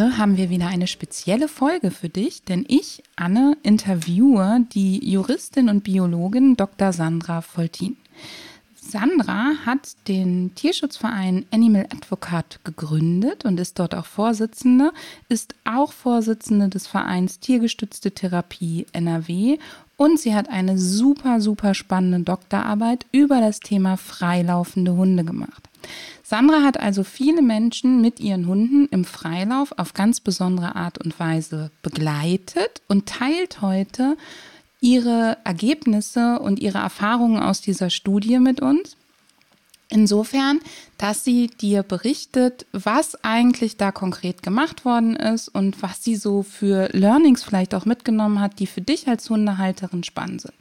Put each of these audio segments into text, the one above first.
Heute haben wir wieder eine spezielle Folge für dich, denn ich, Anne, interviewe die Juristin und Biologin Dr. Sandra Voltin. Sandra hat den Tierschutzverein Animal Advocate gegründet und ist dort auch Vorsitzende, ist auch Vorsitzende des Vereins Tiergestützte Therapie NRW und sie hat eine super, super spannende Doktorarbeit über das Thema freilaufende Hunde gemacht. Sandra hat also viele Menschen mit ihren Hunden im Freilauf auf ganz besondere Art und Weise begleitet und teilt heute ihre Ergebnisse und ihre Erfahrungen aus dieser Studie mit uns. Insofern, dass sie dir berichtet, was eigentlich da konkret gemacht worden ist und was sie so für Learnings vielleicht auch mitgenommen hat, die für dich als Hundehalterin spannend sind.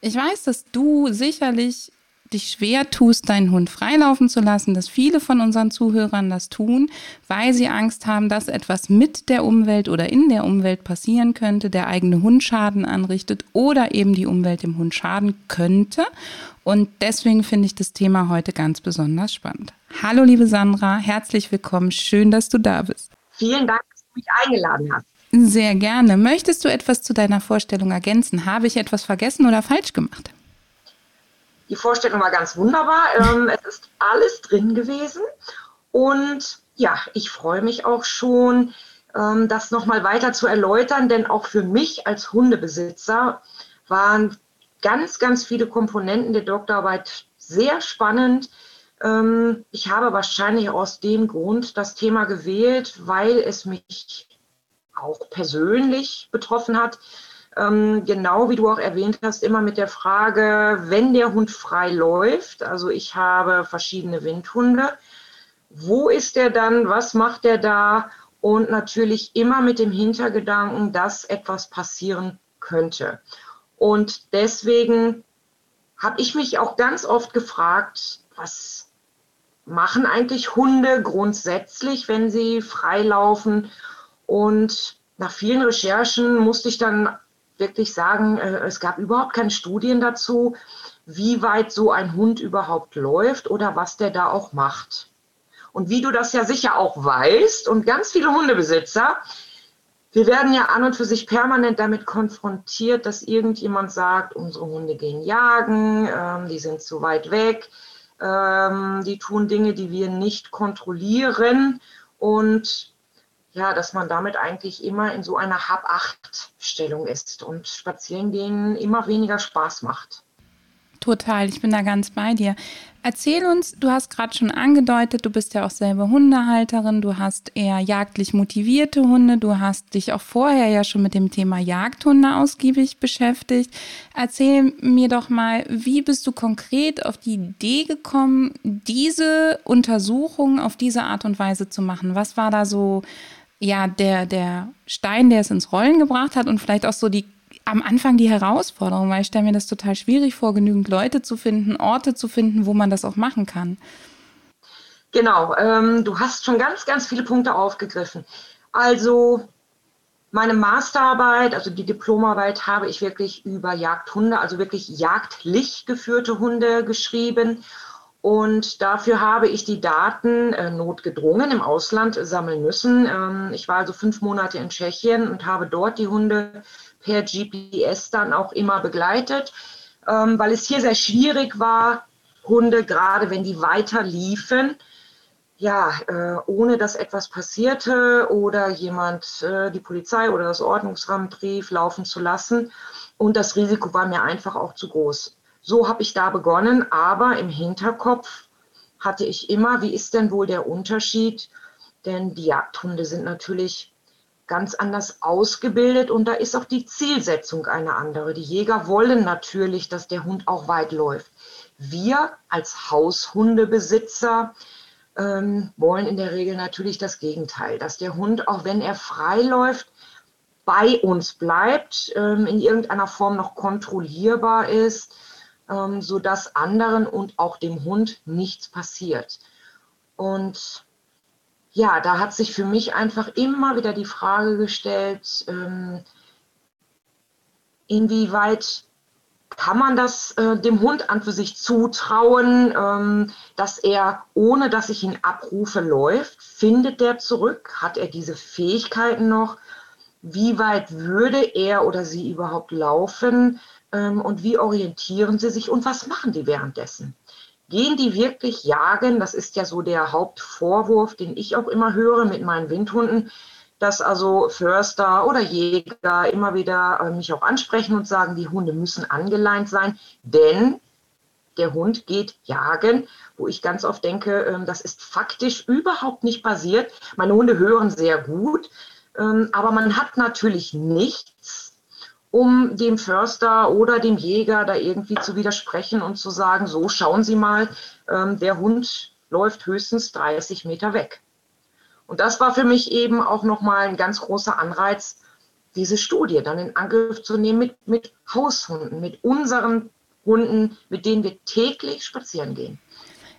Ich weiß, dass du sicherlich dich schwer tust, deinen Hund freilaufen zu lassen, dass viele von unseren Zuhörern das tun, weil sie Angst haben, dass etwas mit der Umwelt oder in der Umwelt passieren könnte, der eigene Hund Schaden anrichtet oder eben die Umwelt dem Hund schaden könnte. Und deswegen finde ich das Thema heute ganz besonders spannend. Hallo, liebe Sandra, herzlich willkommen. Schön, dass du da bist. Vielen Dank, dass du mich eingeladen hast. Sehr gerne. Möchtest du etwas zu deiner Vorstellung ergänzen? Habe ich etwas vergessen oder falsch gemacht? Die Vorstellung war ganz wunderbar. Ähm, es ist alles drin gewesen. Und ja, ich freue mich auch schon, ähm, das nochmal weiter zu erläutern, denn auch für mich als Hundebesitzer waren ganz, ganz viele Komponenten der Doktorarbeit sehr spannend. Ähm, ich habe wahrscheinlich aus dem Grund das Thema gewählt, weil es mich auch persönlich betroffen hat ähm, genau wie du auch erwähnt hast, immer mit der Frage, wenn der Hund frei läuft, also ich habe verschiedene Windhunde, wo ist er dann, was macht er da? Und natürlich immer mit dem Hintergedanken, dass etwas passieren könnte. Und deswegen habe ich mich auch ganz oft gefragt, was machen eigentlich Hunde grundsätzlich, wenn sie freilaufen? Und nach vielen Recherchen musste ich dann wirklich sagen, äh, es gab überhaupt keine Studien dazu, wie weit so ein Hund überhaupt läuft oder was der da auch macht. Und wie du das ja sicher auch weißt und ganz viele Hundebesitzer, wir werden ja an und für sich permanent damit konfrontiert, dass irgendjemand sagt, unsere Hunde gehen jagen, ähm, die sind zu weit weg, ähm, die tun Dinge, die wir nicht kontrollieren. Und ja, dass man damit eigentlich immer in so einer Hab-Acht-Stellung ist und Spazierengehen immer weniger Spaß macht. Total, ich bin da ganz bei dir. Erzähl uns, du hast gerade schon angedeutet, du bist ja auch selber Hundehalterin, du hast eher jagdlich motivierte Hunde, du hast dich auch vorher ja schon mit dem Thema Jagdhunde ausgiebig beschäftigt. Erzähl mir doch mal, wie bist du konkret auf die Idee gekommen, diese Untersuchung auf diese Art und Weise zu machen? Was war da so ja, der, der Stein, der es ins Rollen gebracht hat und vielleicht auch so die am Anfang die Herausforderung, weil ich stelle mir das total schwierig vor, genügend Leute zu finden, Orte zu finden, wo man das auch machen kann. Genau, ähm, du hast schon ganz, ganz viele Punkte aufgegriffen. Also meine Masterarbeit, also die Diplomarbeit, habe ich wirklich über Jagdhunde, also wirklich jagdlich geführte Hunde geschrieben. Und dafür habe ich die Daten äh, notgedrungen im Ausland sammeln müssen. Ähm, ich war also fünf Monate in Tschechien und habe dort die Hunde per GPS dann auch immer begleitet, ähm, weil es hier sehr schwierig war, Hunde, gerade wenn die weiter liefen, ja, äh, ohne dass etwas passierte oder jemand äh, die Polizei oder das Ordnungsamt rief, laufen zu lassen. Und das Risiko war mir einfach auch zu groß. So habe ich da begonnen, aber im Hinterkopf hatte ich immer, wie ist denn wohl der Unterschied? Denn die Jagdhunde sind natürlich ganz anders ausgebildet und da ist auch die Zielsetzung eine andere. Die Jäger wollen natürlich, dass der Hund auch weit läuft. Wir als Haushundebesitzer ähm, wollen in der Regel natürlich das Gegenteil, dass der Hund, auch wenn er frei läuft, bei uns bleibt, ähm, in irgendeiner Form noch kontrollierbar ist, ähm, sodass anderen und auch dem Hund nichts passiert. Und ja, da hat sich für mich einfach immer wieder die Frage gestellt, ähm, inwieweit kann man das äh, dem Hund an für sich zutrauen, ähm, dass er, ohne dass ich ihn abrufe, läuft? Findet der zurück? Hat er diese Fähigkeiten noch? Wie weit würde er oder sie überhaupt laufen? Ähm, und wie orientieren sie sich und was machen die währenddessen? Gehen die wirklich jagen? Das ist ja so der Hauptvorwurf, den ich auch immer höre mit meinen Windhunden dass also Förster oder Jäger immer wieder äh, mich auch ansprechen und sagen, die Hunde müssen angeleint sein, denn der Hund geht jagen, wo ich ganz oft denke, ähm, das ist faktisch überhaupt nicht passiert. Meine Hunde hören sehr gut, ähm, aber man hat natürlich nichts, um dem Förster oder dem Jäger da irgendwie zu widersprechen und zu sagen, so schauen Sie mal, ähm, der Hund läuft höchstens 30 Meter weg. Und das war für mich eben auch nochmal ein ganz großer Anreiz, diese Studie dann in Angriff zu nehmen mit, mit Haushunden, mit unseren Hunden, mit denen wir täglich spazieren gehen.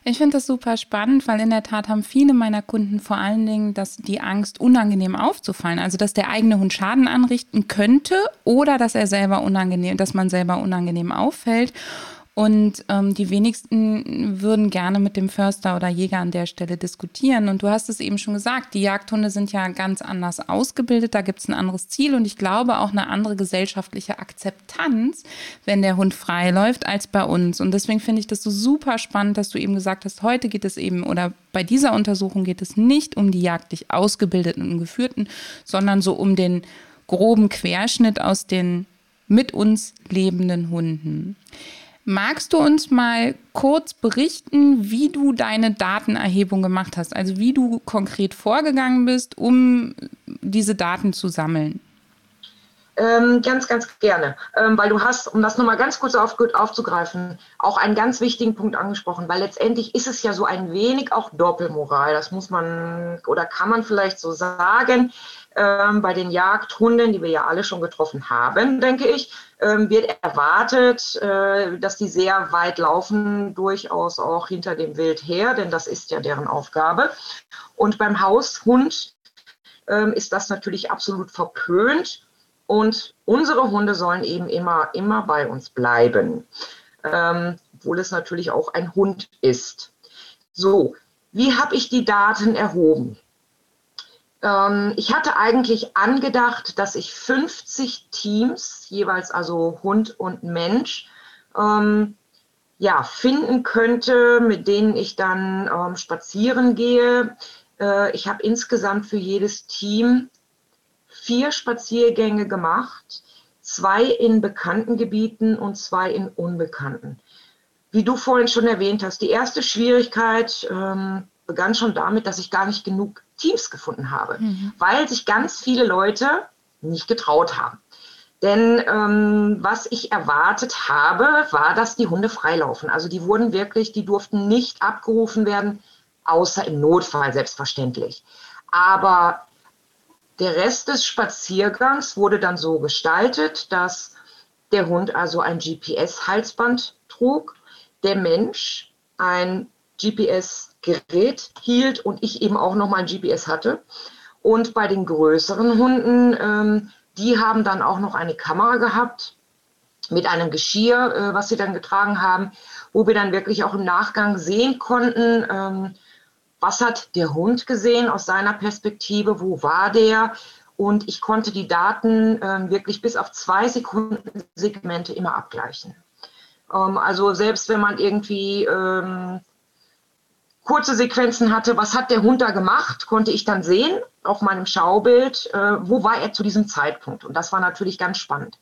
Ich finde das super spannend, weil in der Tat haben viele meiner Kunden vor allen Dingen dass die Angst, unangenehm aufzufallen. Also, dass der eigene Hund Schaden anrichten könnte oder dass er selber unangenehm, dass man selber unangenehm auffällt. Und ähm, die wenigsten würden gerne mit dem Förster oder Jäger an der Stelle diskutieren. Und du hast es eben schon gesagt, die Jagdhunde sind ja ganz anders ausgebildet. Da gibt es ein anderes Ziel und ich glaube auch eine andere gesellschaftliche Akzeptanz, wenn der Hund frei läuft, als bei uns. Und deswegen finde ich das so super spannend, dass du eben gesagt hast, heute geht es eben oder bei dieser Untersuchung geht es nicht um die jagdlich Ausgebildeten und Geführten, sondern so um den groben Querschnitt aus den mit uns lebenden Hunden. Magst du uns mal kurz berichten, wie du deine Datenerhebung gemacht hast? Also wie du konkret vorgegangen bist, um diese Daten zu sammeln? Ähm, ganz, ganz gerne, ähm, weil du hast, um das nochmal ganz kurz auf, aufzugreifen, auch einen ganz wichtigen Punkt angesprochen, weil letztendlich ist es ja so ein wenig auch Doppelmoral, das muss man oder kann man vielleicht so sagen. Ähm, bei den Jagdhunden, die wir ja alle schon getroffen haben, denke ich, ähm, wird erwartet, äh, dass die sehr weit laufen, durchaus auch hinter dem Wild her, denn das ist ja deren Aufgabe. Und beim Haushund ähm, ist das natürlich absolut verpönt und unsere Hunde sollen eben immer, immer bei uns bleiben, ähm, obwohl es natürlich auch ein Hund ist. So, wie habe ich die Daten erhoben? Ähm, ich hatte eigentlich angedacht, dass ich 50 Teams, jeweils also Hund und Mensch, ähm, ja, finden könnte, mit denen ich dann ähm, spazieren gehe. Äh, ich habe insgesamt für jedes Team vier Spaziergänge gemacht, zwei in bekannten Gebieten und zwei in unbekannten. Wie du vorhin schon erwähnt hast, die erste Schwierigkeit ähm, begann schon damit, dass ich gar nicht genug Teams gefunden habe, mhm. weil sich ganz viele Leute nicht getraut haben. Denn ähm, was ich erwartet habe, war, dass die Hunde freilaufen. Also die wurden wirklich, die durften nicht abgerufen werden, außer im Notfall selbstverständlich. Aber der Rest des Spaziergangs wurde dann so gestaltet, dass der Hund also ein GPS-Halsband trug, der Mensch ein GPS-Gerät hielt und ich eben auch noch mal ein GPS hatte. Und bei den größeren Hunden, ähm, die haben dann auch noch eine Kamera gehabt mit einem Geschirr, äh, was sie dann getragen haben, wo wir dann wirklich auch im Nachgang sehen konnten, ähm, was hat der Hund gesehen aus seiner Perspektive, wo war der. Und ich konnte die Daten ähm, wirklich bis auf zwei Sekunden Segmente immer abgleichen. Ähm, also selbst wenn man irgendwie ähm, kurze Sequenzen hatte, was hat der Hund da gemacht, konnte ich dann sehen auf meinem Schaubild, äh, wo war er zu diesem Zeitpunkt. Und das war natürlich ganz spannend.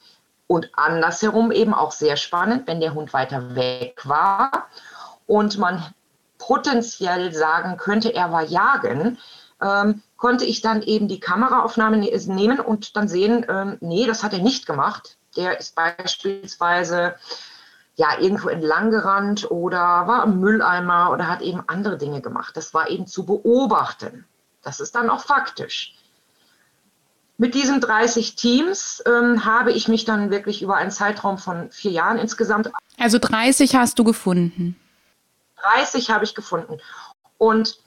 Und andersherum eben auch sehr spannend, wenn der Hund weiter weg war und man potenziell sagen könnte, er war jagen, ähm, konnte ich dann eben die Kameraaufnahme ne-, nehmen und dann sehen, ähm, nee, das hat er nicht gemacht. Der ist beispielsweise ja irgendwo entlang gerannt oder war im Mülleimer oder hat eben andere Dinge gemacht. Das war eben zu beobachten. Das ist dann auch faktisch. Mit diesen 30 Teams ähm, habe ich mich dann wirklich über einen Zeitraum von vier Jahren insgesamt. Also 30 hast du gefunden. 30 habe ich gefunden. Und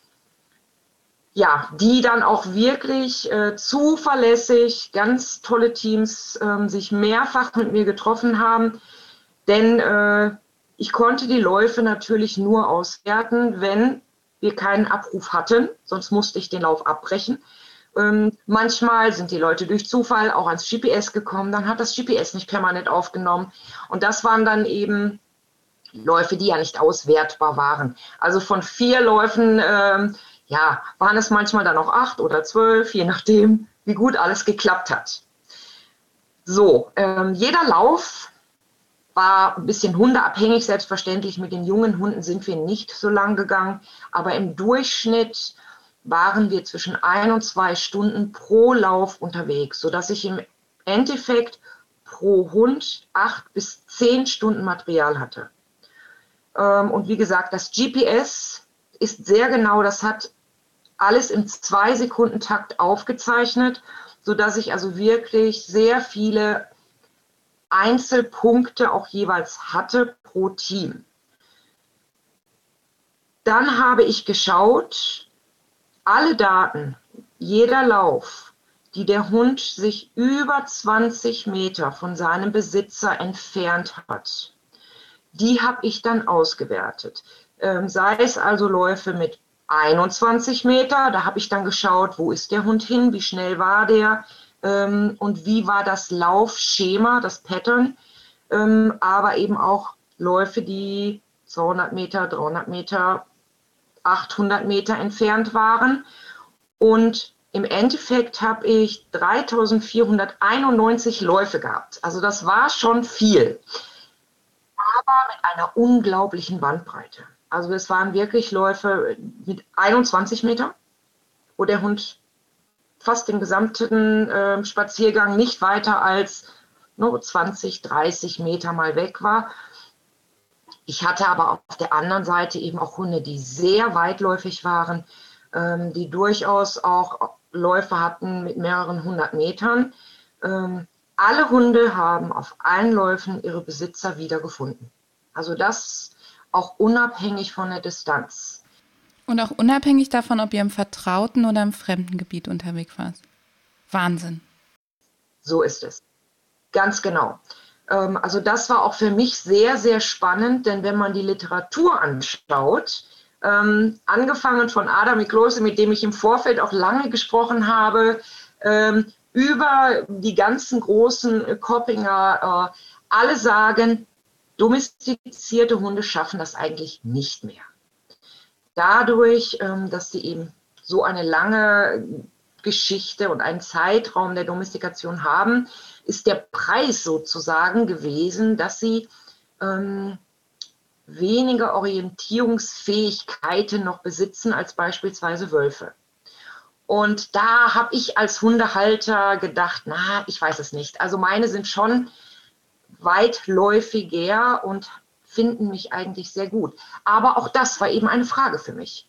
ja, die dann auch wirklich äh, zuverlässig, ganz tolle Teams ähm, sich mehrfach mit mir getroffen haben. Denn äh, ich konnte die Läufe natürlich nur auswerten, wenn wir keinen Abruf hatten, sonst musste ich den Lauf abbrechen. Ähm, manchmal sind die Leute durch Zufall auch ans GPS gekommen, dann hat das GPS nicht permanent aufgenommen. Und das waren dann eben Läufe, die ja nicht auswertbar waren. Also von vier Läufen, ähm, ja, waren es manchmal dann auch acht oder zwölf, je nachdem, wie gut alles geklappt hat. So, ähm, jeder Lauf war ein bisschen hundeabhängig, selbstverständlich. Mit den jungen Hunden sind wir nicht so lang gegangen, aber im Durchschnitt waren wir zwischen ein und zwei Stunden pro Lauf unterwegs, sodass ich im Endeffekt pro Hund acht bis zehn Stunden Material hatte. Ähm, und wie gesagt, das GPS ist sehr genau, das hat alles im zwei Sekunden Takt aufgezeichnet, sodass ich also wirklich sehr viele Einzelpunkte auch jeweils hatte pro Team. Dann habe ich geschaut, alle Daten, jeder Lauf, die der Hund sich über 20 Meter von seinem Besitzer entfernt hat, die habe ich dann ausgewertet. Ähm, sei es also Läufe mit 21 Meter, da habe ich dann geschaut, wo ist der Hund hin, wie schnell war der ähm, und wie war das Laufschema, das Pattern, ähm, aber eben auch Läufe, die 200 Meter, 300 Meter 800 Meter entfernt waren. Und im Endeffekt habe ich 3491 Läufe gehabt. Also das war schon viel, aber mit einer unglaublichen Bandbreite. Also es waren wirklich Läufe mit 21 Meter, wo der Hund fast den gesamten äh, Spaziergang nicht weiter als nur 20, 30 Meter mal weg war. Ich hatte aber auf der anderen Seite eben auch Hunde, die sehr weitläufig waren, ähm, die durchaus auch Läufe hatten mit mehreren hundert Metern. Ähm, alle Hunde haben auf allen Läufen ihre Besitzer wiedergefunden. Also das auch unabhängig von der Distanz. Und auch unabhängig davon, ob ihr im vertrauten oder im fremden Gebiet unterwegs wart. Wahnsinn. So ist es. Ganz genau. Ähm, also das war auch für mich sehr, sehr spannend, denn wenn man die Literatur anschaut, ähm, angefangen von Adam Miklose, mit dem ich im Vorfeld auch lange gesprochen habe, ähm, über die ganzen großen Coppinger, äh, alle sagen, domestizierte Hunde schaffen das eigentlich nicht mehr. Dadurch, ähm, dass sie eben so eine lange Geschichte und einen Zeitraum der Domestikation haben, ist der Preis sozusagen gewesen, dass sie ähm, weniger Orientierungsfähigkeiten noch besitzen als beispielsweise Wölfe. Und da habe ich als Hundehalter gedacht, na, ich weiß es nicht. Also meine sind schon weitläufiger und finden mich eigentlich sehr gut. Aber auch das war eben eine Frage für mich.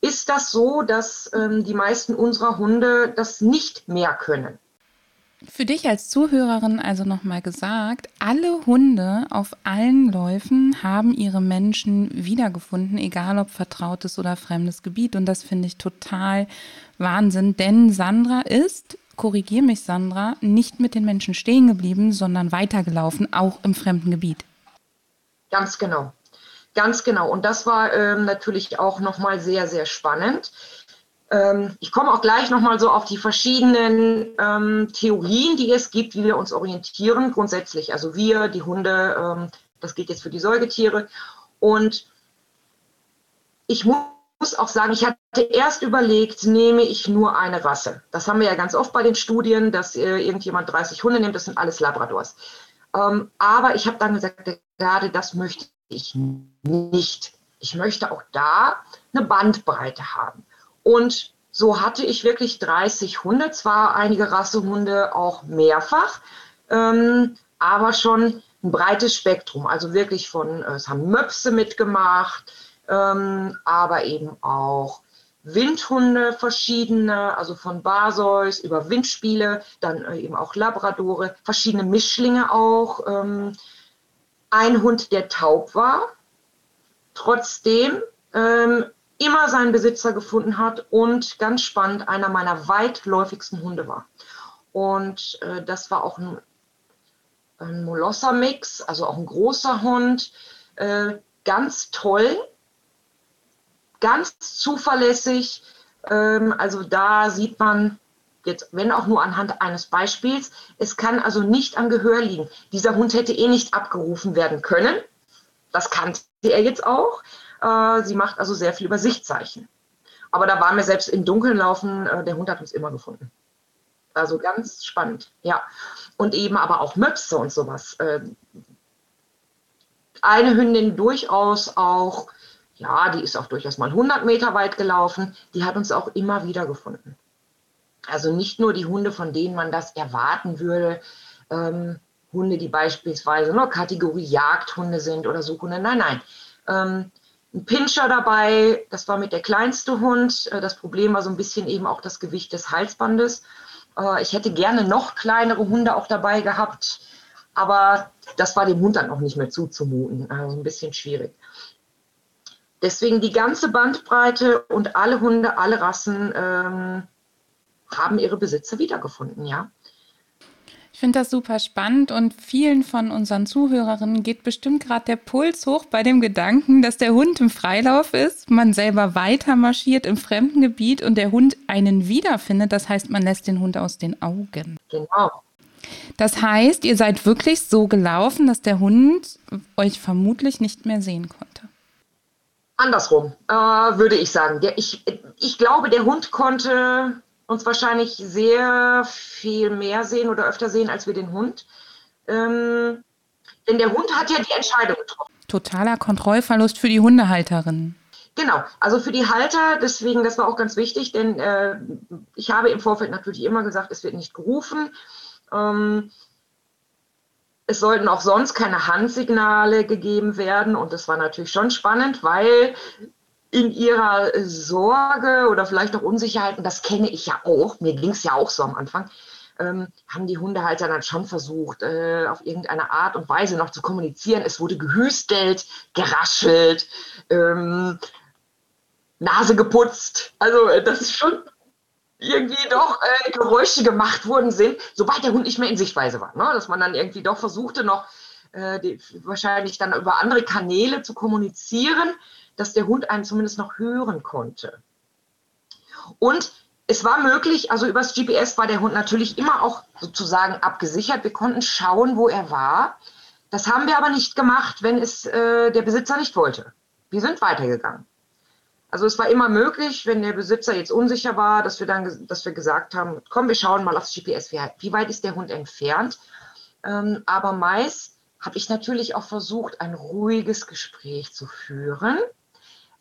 Ist das so, dass ähm, die meisten unserer Hunde das nicht mehr können? Für dich als Zuhörerin also nochmal gesagt, alle Hunde auf allen Läufen haben ihre Menschen wiedergefunden, egal ob vertrautes oder fremdes Gebiet. Und das finde ich total Wahnsinn, denn Sandra ist, korrigier mich Sandra, nicht mit den Menschen stehen geblieben, sondern weitergelaufen, auch im fremden Gebiet. Ganz genau. Ganz genau. Und das war ähm, natürlich auch nochmal sehr, sehr spannend. Ähm, ich komme auch gleich nochmal so auf die verschiedenen ähm, Theorien, die es gibt, wie wir uns orientieren, grundsätzlich. Also wir, die Hunde, ähm, das geht jetzt für die Säugetiere. Und ich muss auch sagen, ich hatte erst überlegt, nehme ich nur eine Rasse. Das haben wir ja ganz oft bei den Studien, dass äh, irgendjemand 30 Hunde nimmt, das sind alles Labradors. Ähm, aber ich habe dann gesagt, gerade das möchte ich nicht. Ich möchte auch da eine Bandbreite haben. Und so hatte ich wirklich 30 Hunde, zwar einige Rassehunde auch mehrfach, ähm, aber schon ein breites Spektrum, also wirklich von, äh, es haben Möpse mitgemacht, ähm, aber eben auch Windhunde verschiedene, also von Barseus über Windspiele, dann äh, eben auch Labradore, verschiedene Mischlinge auch. Ähm, ein Hund, der taub war, trotzdem ähm, immer seinen Besitzer gefunden hat und ganz spannend einer meiner weitläufigsten Hunde war. Und äh, das war auch ein, ein Molosser-Mix, also auch ein großer Hund, äh, ganz toll, ganz zuverlässig. Ähm, also da sieht man jetzt, wenn auch nur anhand eines Beispiels, es kann also nicht am Gehör liegen. Dieser Hund hätte eh nicht abgerufen werden können. Das kannte er jetzt auch. Äh, sie macht also sehr viel über Sichtzeichen. Aber da waren wir selbst im Dunkeln laufen, äh, der Hund hat uns immer gefunden. Also ganz spannend, ja. Und eben aber auch Möpse und sowas. Äh, eine Hündin durchaus auch, ja, die ist auch durchaus mal 100 Meter weit gelaufen, die hat uns auch immer wieder gefunden. Also nicht nur die Hunde, von denen man das erwarten würde, ähm, Hunde, die beispielsweise nur Kategorie Jagdhunde sind oder Suchhunde. Nein, nein. Ähm, ein Pinscher dabei, das war mit der kleinste Hund. Äh, das Problem war so ein bisschen eben auch das Gewicht des Halsbandes. Äh, ich hätte gerne noch kleinere Hunde auch dabei gehabt, aber das war dem Hund dann auch nicht mehr zuzumuten. Also ein bisschen schwierig. Deswegen die ganze Bandbreite und alle Hunde, alle Rassen ähm, haben ihre Besitzer wiedergefunden, ja. Ich finde das super spannend und vielen von unseren Zuhörerinnen geht bestimmt gerade der Puls hoch bei dem Gedanken, dass der Hund im Freilauf ist, man selber weiter marschiert im fremden Gebiet und der Hund einen wiederfindet. Das heißt, man lässt den Hund aus den Augen. Genau. Das heißt, ihr seid wirklich so gelaufen, dass der Hund euch vermutlich nicht mehr sehen konnte. Andersrum, äh, würde ich sagen. Der, ich, ich glaube, der Hund konnte uns wahrscheinlich sehr viel mehr sehen oder öfter sehen als wir den Hund. Ähm, denn der Hund hat ja die Entscheidung getroffen. Totaler Kontrollverlust für die Hundehalterin. Genau, also für die Halter, deswegen, das war auch ganz wichtig, denn äh, ich habe im Vorfeld natürlich immer gesagt, es wird nicht gerufen. Ähm, es sollten auch sonst keine Handsignale gegeben werden und das war natürlich schon spannend, weil in ihrer Sorge oder vielleicht auch Unsicherheiten, das kenne ich ja auch, mir ging es ja auch so am Anfang, ähm, haben die Hundehalter dann schon versucht, äh, auf irgendeine Art und Weise noch zu kommunizieren. Es wurde gehüstelt, geraschelt, ähm, Nase geputzt. Also äh, das ist schon irgendwie doch äh, Geräusche gemacht worden sind, sobald der Hund nicht mehr in Sichtweise war. Ne? Dass man dann irgendwie doch versuchte, noch äh, die, wahrscheinlich dann über andere Kanäle zu kommunizieren dass der Hund einen zumindest noch hören konnte. Und es war möglich, also übers GPS war der Hund natürlich immer auch sozusagen abgesichert. Wir konnten schauen, wo er war. Das haben wir aber nicht gemacht, wenn es äh, der Besitzer nicht wollte. Wir sind weitergegangen. Also es war immer möglich, wenn der Besitzer jetzt unsicher war, dass wir dann, dass wir gesagt haben, komm, wir schauen mal aufs GPS, wie, weit ist der Hund entfernt. Ähm, aber meist habe ich natürlich auch versucht, ein ruhiges Gespräch zu führen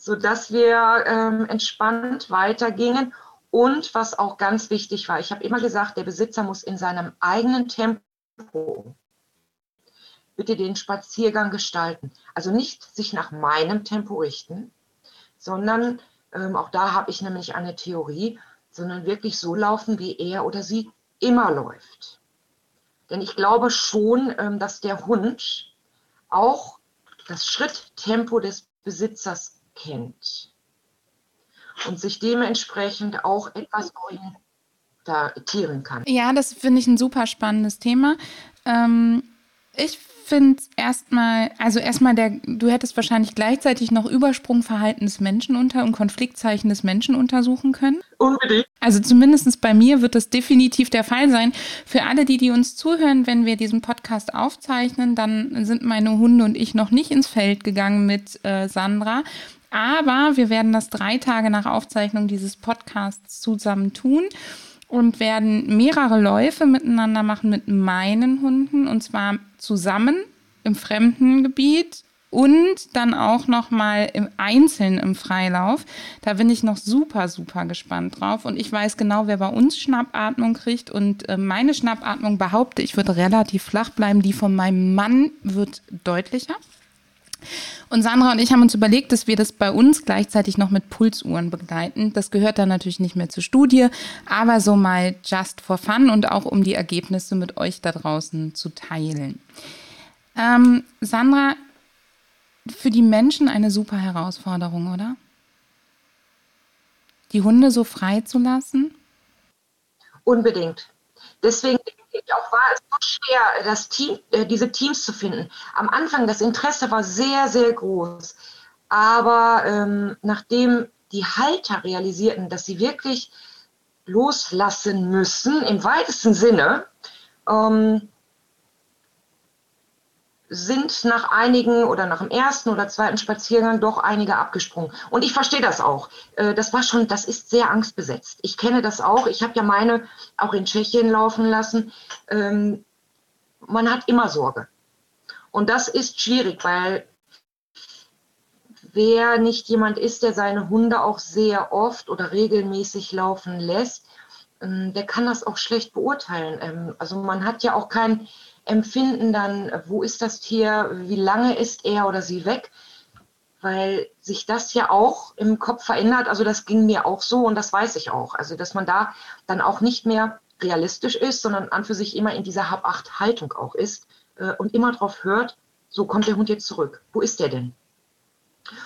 sodass wir ähm, entspannt weitergingen. Und was auch ganz wichtig war, ich habe immer gesagt, der Besitzer muss in seinem eigenen Tempo bitte den Spaziergang gestalten. Also nicht sich nach meinem Tempo richten, sondern ähm, auch da habe ich nämlich eine Theorie, sondern wirklich so laufen, wie er oder sie immer läuft. Denn ich glaube schon, ähm, dass der Hund auch das Schritttempo des Besitzers kennt und sich dementsprechend auch etwas orientieren kann. Ja, das finde ich ein super spannendes Thema. Ähm, ich finde erstmal, also erstmal der, du hättest wahrscheinlich gleichzeitig noch Übersprungverhalten des Menschen unter und Konfliktzeichen des Menschen untersuchen können. Unbedingt. Also zumindest bei mir wird das definitiv der Fall sein. Für alle, die, die uns zuhören, wenn wir diesen Podcast aufzeichnen, dann sind meine Hunde und ich noch nicht ins Feld gegangen mit äh, Sandra. Aber wir werden das drei Tage nach Aufzeichnung dieses Podcasts zusammen tun und werden mehrere Läufe miteinander machen mit meinen Hunden und zwar zusammen im fremden Gebiet und dann auch noch mal im Einzelnen im Freilauf. Da bin ich noch super, super gespannt drauf. Und ich weiß genau, wer bei uns Schnappatmung kriegt. Und äh, meine Schnappatmung behaupte, ich würde relativ flach bleiben. Die von meinem Mann wird deutlicher. Und Sandra und ich haben uns überlegt, dass wir das bei uns gleichzeitig noch mit Pulsuhren begleiten. Das gehört dann natürlich nicht mehr zur Studie, aber so mal just for fun und auch um die Ergebnisse mit euch da draußen zu teilen. Ähm, Sandra, für die Menschen eine super Herausforderung, oder? Die Hunde so frei zu lassen? Unbedingt. Deswegen auch war es so schwer, das Team, äh, diese Teams zu finden. Am Anfang, das Interesse war sehr, sehr groß. Aber ähm, nachdem die Halter realisierten, dass sie wirklich loslassen müssen, im weitesten Sinne, ähm, sind nach einigen oder nach dem ersten oder zweiten Spaziergang doch einige abgesprungen. Und ich verstehe das auch. Äh, das war schon, das ist sehr angstbesetzt. Ich kenne das auch. Ich habe ja meine auch in Tschechien laufen lassen. Ähm, man hat immer Sorge. Und das ist schwierig, weil wer nicht jemand ist, der seine Hunde auch sehr oft oder regelmäßig laufen lässt, ähm, der kann das auch schlecht beurteilen. Ähm, also man hat ja auch kein empfinden dann, wo ist das Tier, wie lange ist er oder sie weg, weil sich das ja auch im Kopf verändert. Also das ging mir auch so und das weiß ich auch. Also dass man da dann auch nicht mehr realistisch ist, sondern an für sich immer in dieser Hab-Acht-Haltung auch ist äh, und immer darauf hört, so kommt der Hund jetzt zurück. Wo ist der denn?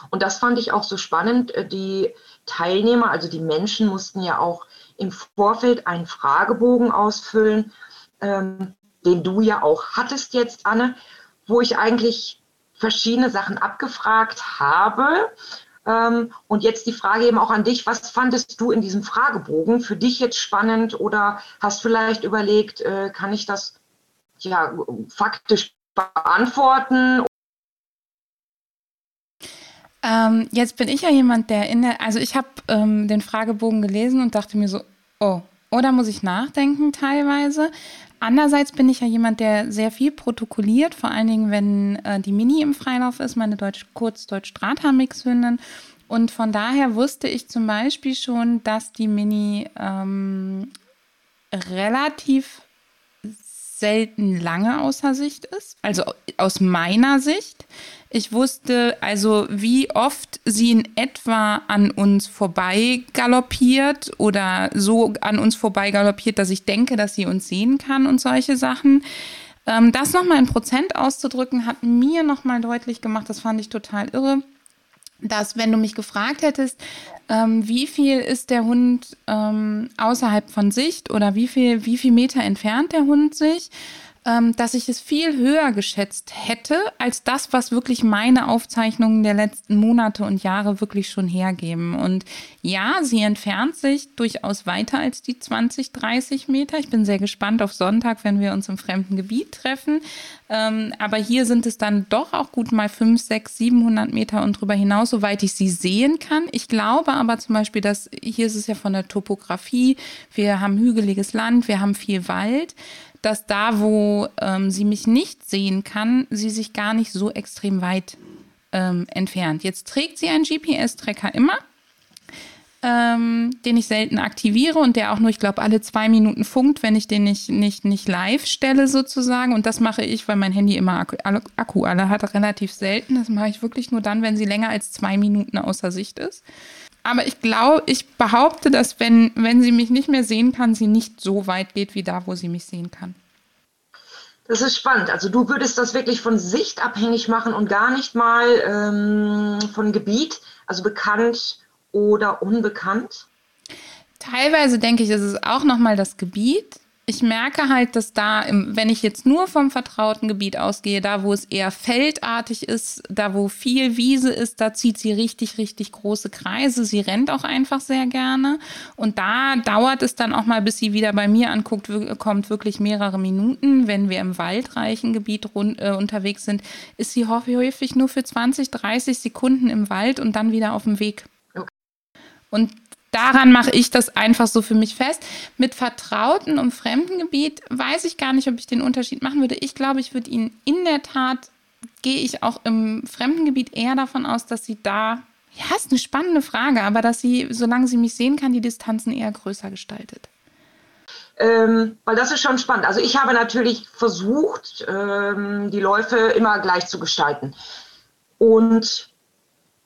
Und das fand ich auch so spannend. Äh, die Teilnehmer, also die Menschen, mussten ja auch im Vorfeld einen Fragebogen ausfüllen. Ähm, den du ja auch hattest jetzt, Anne, wo ich eigentlich verschiedene Sachen abgefragt habe. Ähm, und jetzt die Frage eben auch an dich, was fandest du in diesem Fragebogen für dich jetzt spannend oder hast vielleicht überlegt, äh, kann ich das ja faktisch beantworten? Ähm, jetzt bin ich ja jemand, der in der, also ich habe ähm, den Fragebogen gelesen und dachte mir so, oh, oder muss ich nachdenken teilweise? Andererseits bin ich ja jemand, der sehr viel protokolliert, vor allen Dingen, wenn äh, die Mini im Freilauf ist, meine Deutsch, Kurz-Deutsch-Strata-Mix-Hündin. Und von daher wusste ich zum Beispiel schon, dass die Mini ähm, relativ selten lange außer Sicht ist, also aus meiner Sicht. Ich wusste also, wie oft sie in etwa an uns vorbei galoppiert oder so an uns vorbei galoppiert, dass ich denke, dass sie uns sehen kann und solche Sachen. Ähm, das nochmal in Prozent auszudrücken, hat mir nochmal deutlich gemacht, das fand ich total irre, dass wenn du mich gefragt hättest, ähm, wie viel ist der Hund ähm, außerhalb von Sicht oder wie viel, wie viel Meter entfernt der Hund sich, dass ich es viel höher geschätzt hätte als das, was wirklich meine Aufzeichnungen der letzten Monate und Jahre wirklich schon hergeben. Und ja, sie entfernt sich durchaus weiter als die 20, 30 Meter. Ich bin sehr gespannt auf Sonntag, wenn wir uns im fremden Gebiet treffen. Ähm, aber hier sind es dann doch auch gut mal 5, 6, 700 Meter und darüber hinaus, soweit ich sie sehen kann. Ich glaube aber zum Beispiel, dass hier ist es ja von der Topografie, wir haben hügeliges Land, wir haben viel Wald dass da, wo ähm, sie mich nicht sehen kann, sie sich gar nicht so extrem weit ähm, entfernt. Jetzt trägt sie einen GPS-Tracker immer, ähm, den ich selten aktiviere und der auch nur, ich glaube, alle zwei Minuten funkt, wenn ich den nicht, nicht, nicht live stelle sozusagen. Und das mache ich, weil mein Handy immer Akku, Akku alle hat, relativ selten. Das mache ich wirklich nur dann, wenn sie länger als zwei Minuten außer Sicht ist. Aber ich glaube, ich behaupte, dass wenn, wenn sie mich nicht mehr sehen kann, sie nicht so weit geht wie da, wo sie mich sehen kann. Das ist spannend. Also du würdest das wirklich von Sicht abhängig machen und gar nicht mal ähm, von Gebiet, also bekannt oder unbekannt? Teilweise denke ich, ist es auch nochmal das Gebiet ich merke halt, dass da, wenn ich jetzt nur vom vertrauten Gebiet ausgehe, da wo es eher feldartig ist, da wo viel Wiese ist, da zieht sie richtig, richtig große Kreise. Sie rennt auch einfach sehr gerne. Und da dauert es dann auch mal, bis sie wieder bei mir anguckt, kommt wirklich mehrere Minuten. Wenn wir im waldreichen Gebiet rund, äh, unterwegs sind, ist sie häufig nur für 20, 30 Sekunden im Wald und dann wieder auf dem Weg. Und daran mache ich das einfach so für mich fest. Mit vertrauten und fremden Gebiet weiß ich gar nicht, ob ich den Unterschied machen würde. Ich glaube, ich würde ihn in der Tat gehe ich auch im Fremdengebiet eher davon aus, dass sie da, ja, ist eine spannende Frage, aber dass sie, solange sie mich sehen kann, die Distanzen eher größer gestaltet. Ähm, weil das ist schon spannend. Also ich habe natürlich versucht, ähm, die Läufe immer gleich zu gestalten. Und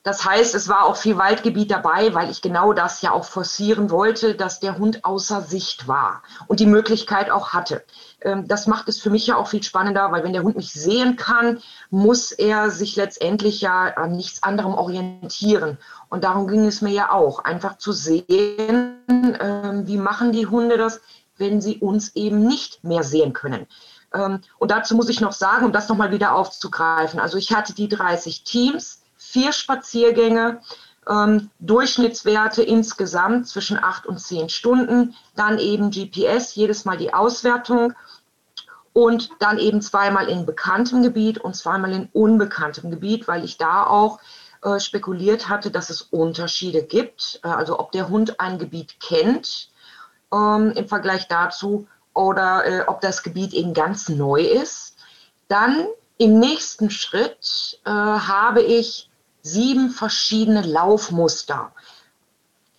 das heißt, es war auch viel Waldgebiet dabei, weil ich genau das ja auch forcieren wollte, dass der Hund außer Sicht war und die Möglichkeit auch hatte. Ähm, das macht es für mich ja auch viel spannender, weil wenn der Hund mich sehen kann, muss er sich letztendlich ja an nichts anderem orientieren. Und darum ging es mir ja auch, einfach zu sehen, ähm, wie machen die Hunde das, wenn sie uns eben nicht mehr sehen können. Ähm, und dazu muss ich noch sagen, um das nochmal wieder aufzugreifen. Also ich hatte die 30 Teams vier Spaziergänge, ähm, Durchschnittswerte insgesamt zwischen acht und zehn Stunden, dann eben GPS, jedes Mal die Auswertung und dann eben zweimal in bekanntem Gebiet und zweimal in unbekanntem Gebiet, weil ich da auch äh, spekuliert hatte, dass es Unterschiede gibt, äh, also ob der Hund ein Gebiet kennt ähm, im Vergleich dazu oder äh, ob das Gebiet eben ganz neu ist. Dann im nächsten Schritt äh, habe ich sieben verschiedene Laufmuster